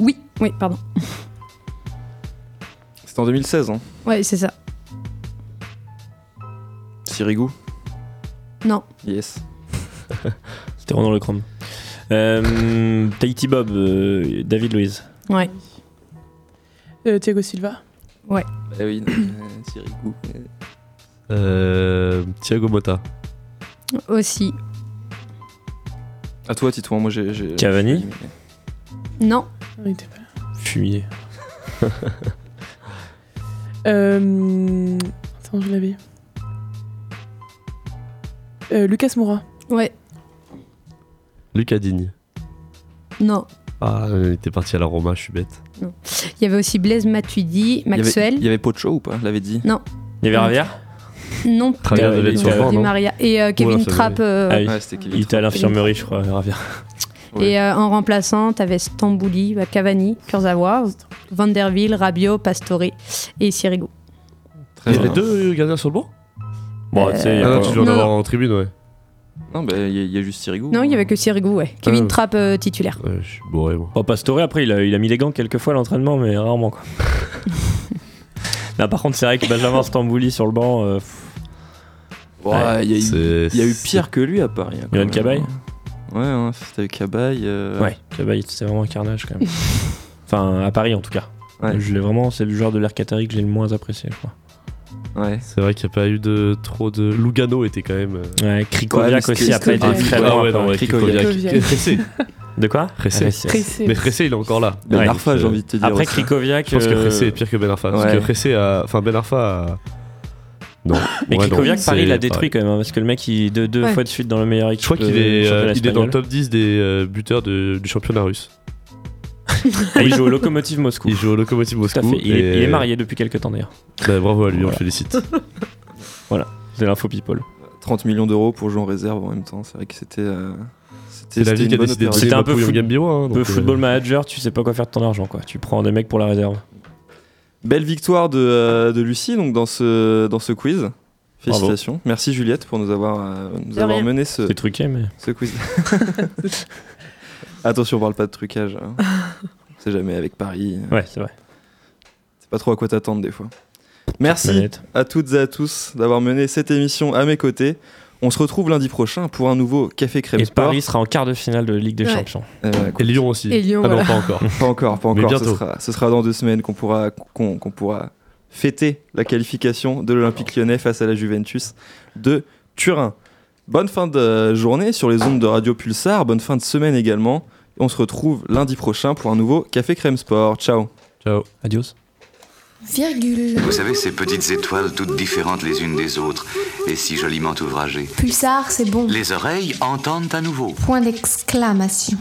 oui, oui, pardon. C'était en 2016, hein Ouais, c'est ça. Sirigu Non. Yes. <laughs> C'était Ronan Le Chrome. Euh, Tahiti Bob, euh, David Louise. Ouais. Euh, Thiago Silva. Ouais. Eh oui, euh, Sirigu. euh, Euh, Thiago Motta. Aussi. À toi, Titouan, moi j'ai. j'ai- Cavani Non. Il était pas là. Fumier. <laughs> Euh, Attends, je l'avais. Euh, Lucas Moura. Ouais. Lucas Digne. Non. Ah, il était parti à la Roma, je suis bête. Il y avait aussi Blaise Matuidi, Il y avait- Maxwell. Il y avait Pocho ou pas L'avait dit? Non. Il y avait. Ravière Non. Travers de l'aide sur le Di banc, non Maria. Et euh, Kevin ça Trapp. euh, Ah oui. Ouais, c'était Kevin Il était à l'infirmerie, je crois. Ouais. <laughs> Et euh, en remplaçant, t'avais Stambouli, bah, Cavani, Kurzawa, Vanderville, Rabiot, Pastore et Sirigu. Très Il y bien. avait deux gardiens sur le banc? Bon, tu sais, il y a Ah non, pas- tu dois en non, avoir non. en tribune, ouais. Non, bah, il y, a- il y a juste Sirigu. Non, il y avait que Sirigu, ouais. Kevin Ah. Trapp euh, titulaire. Ouais, je suis bourré, moi. Oh, Pastore, après, il a, il a mis les gants quelques fois à l'entraînement, mais rarement, quoi. <laughs> Là, par contre, c'est vrai que Benjamin Stambouli sur le banc, euh, pff, il y, a eu- C'est- il y a eu pire que lui à Paris. hein, Yohan. Cabaye? Ouais, ouais, c'était Cabaye. euh, ouais, Cabaye, c'était vraiment un carnage quand même. <laughs> enfin, à Paris en tout cas. Ouais. Je l'ai vraiment, c'est le joueur de l'air Qatari que j'ai le moins apprécié, je crois. Ouais. C'est vrai qu'il n'y a pas eu de trop de. Lugano était quand même. euh, Ouais, Krikoviak aussi a pas été Krikoviak. très Ah ouais, quoi. non, ouais, Krikoviak. <laughs> De quoi? Ressé. Mais Ressé, il est encore là. Ben Ouais, Arfa, j'ai envie de te dire. Après. Krikoviak. Je pense que euh, Ressé est pire que Ben Arfa. Parce que Ressé a. Enfin, Ben Arfa a. Non. <laughs> Mais Ouais, Krikoviak, Paris, c'est il a pareil. détruit quand même, hein, parce que le mec, il deux, deux Ouais. fois de suite dans le meilleur équipe. Je crois qu'il euh, est, euh, il est dans le top 10 des euh, buteurs de- du championnat russe. <laughs> Ah, il joue au Lokomotiv Moscou. Il joue au Lokomotiv Tout à Moscou. fait. Il, est, et- il est marié depuis quelques temps d'ailleurs. Bah, bravo à lui, on Voilà. le félicite. <laughs> C'est l'info people. 30 millions d'euros pour jouer en réserve en même temps. C'est vrai que c'était. euh, C'est la c'était vie qui a décidé de. C'était un peu foot- hein, Un peu euh, football manager, tu sais pas quoi faire de ton argent quoi. Tu prends des mecs pour la réserve. Belle victoire de, euh, de Lucie donc dans ce, dans ce quiz. Félicitations. Merci Juliette pour nous avoir, euh, nous avoir rien. mené ce, C'est truqué, mais. ce quiz. <laughs> Attention, on parle pas de trucage. hein. <laughs> On sait jamais avec Paris. Ouais, c'est vrai. C'est pas trop à quoi t'attendre des fois. Merci Manette. à toutes et à tous d'avoir mené cette émission à mes côtés. On se retrouve lundi prochain pour un nouveau Café Crème Et Sport. Paris sera en quart de finale de Ligue des Ouais. Champions. Euh, Et Lyon aussi. Et Lyon, ah non, voilà. pas encore. <laughs> Pas encore, pas Mais encore. Ce bientôt. sera, ce sera dans deux semaines qu'on pourra, qu'on, qu'on pourra fêter la qualification de l'Olympique lyonnais face à la Juventus de Turin. Bonne fin de journée sur les ondes de Radio Pulsar. Bonne fin de semaine également. On se retrouve lundi prochain pour un nouveau Café Crème Sport. Ciao. Ciao. Adios. Virgule. Vous savez, ces petites étoiles toutes différentes les unes des autres et si joliment ouvragées. Pulsar, c'est bon. Les oreilles entendent à nouveau. Point d'exclamation.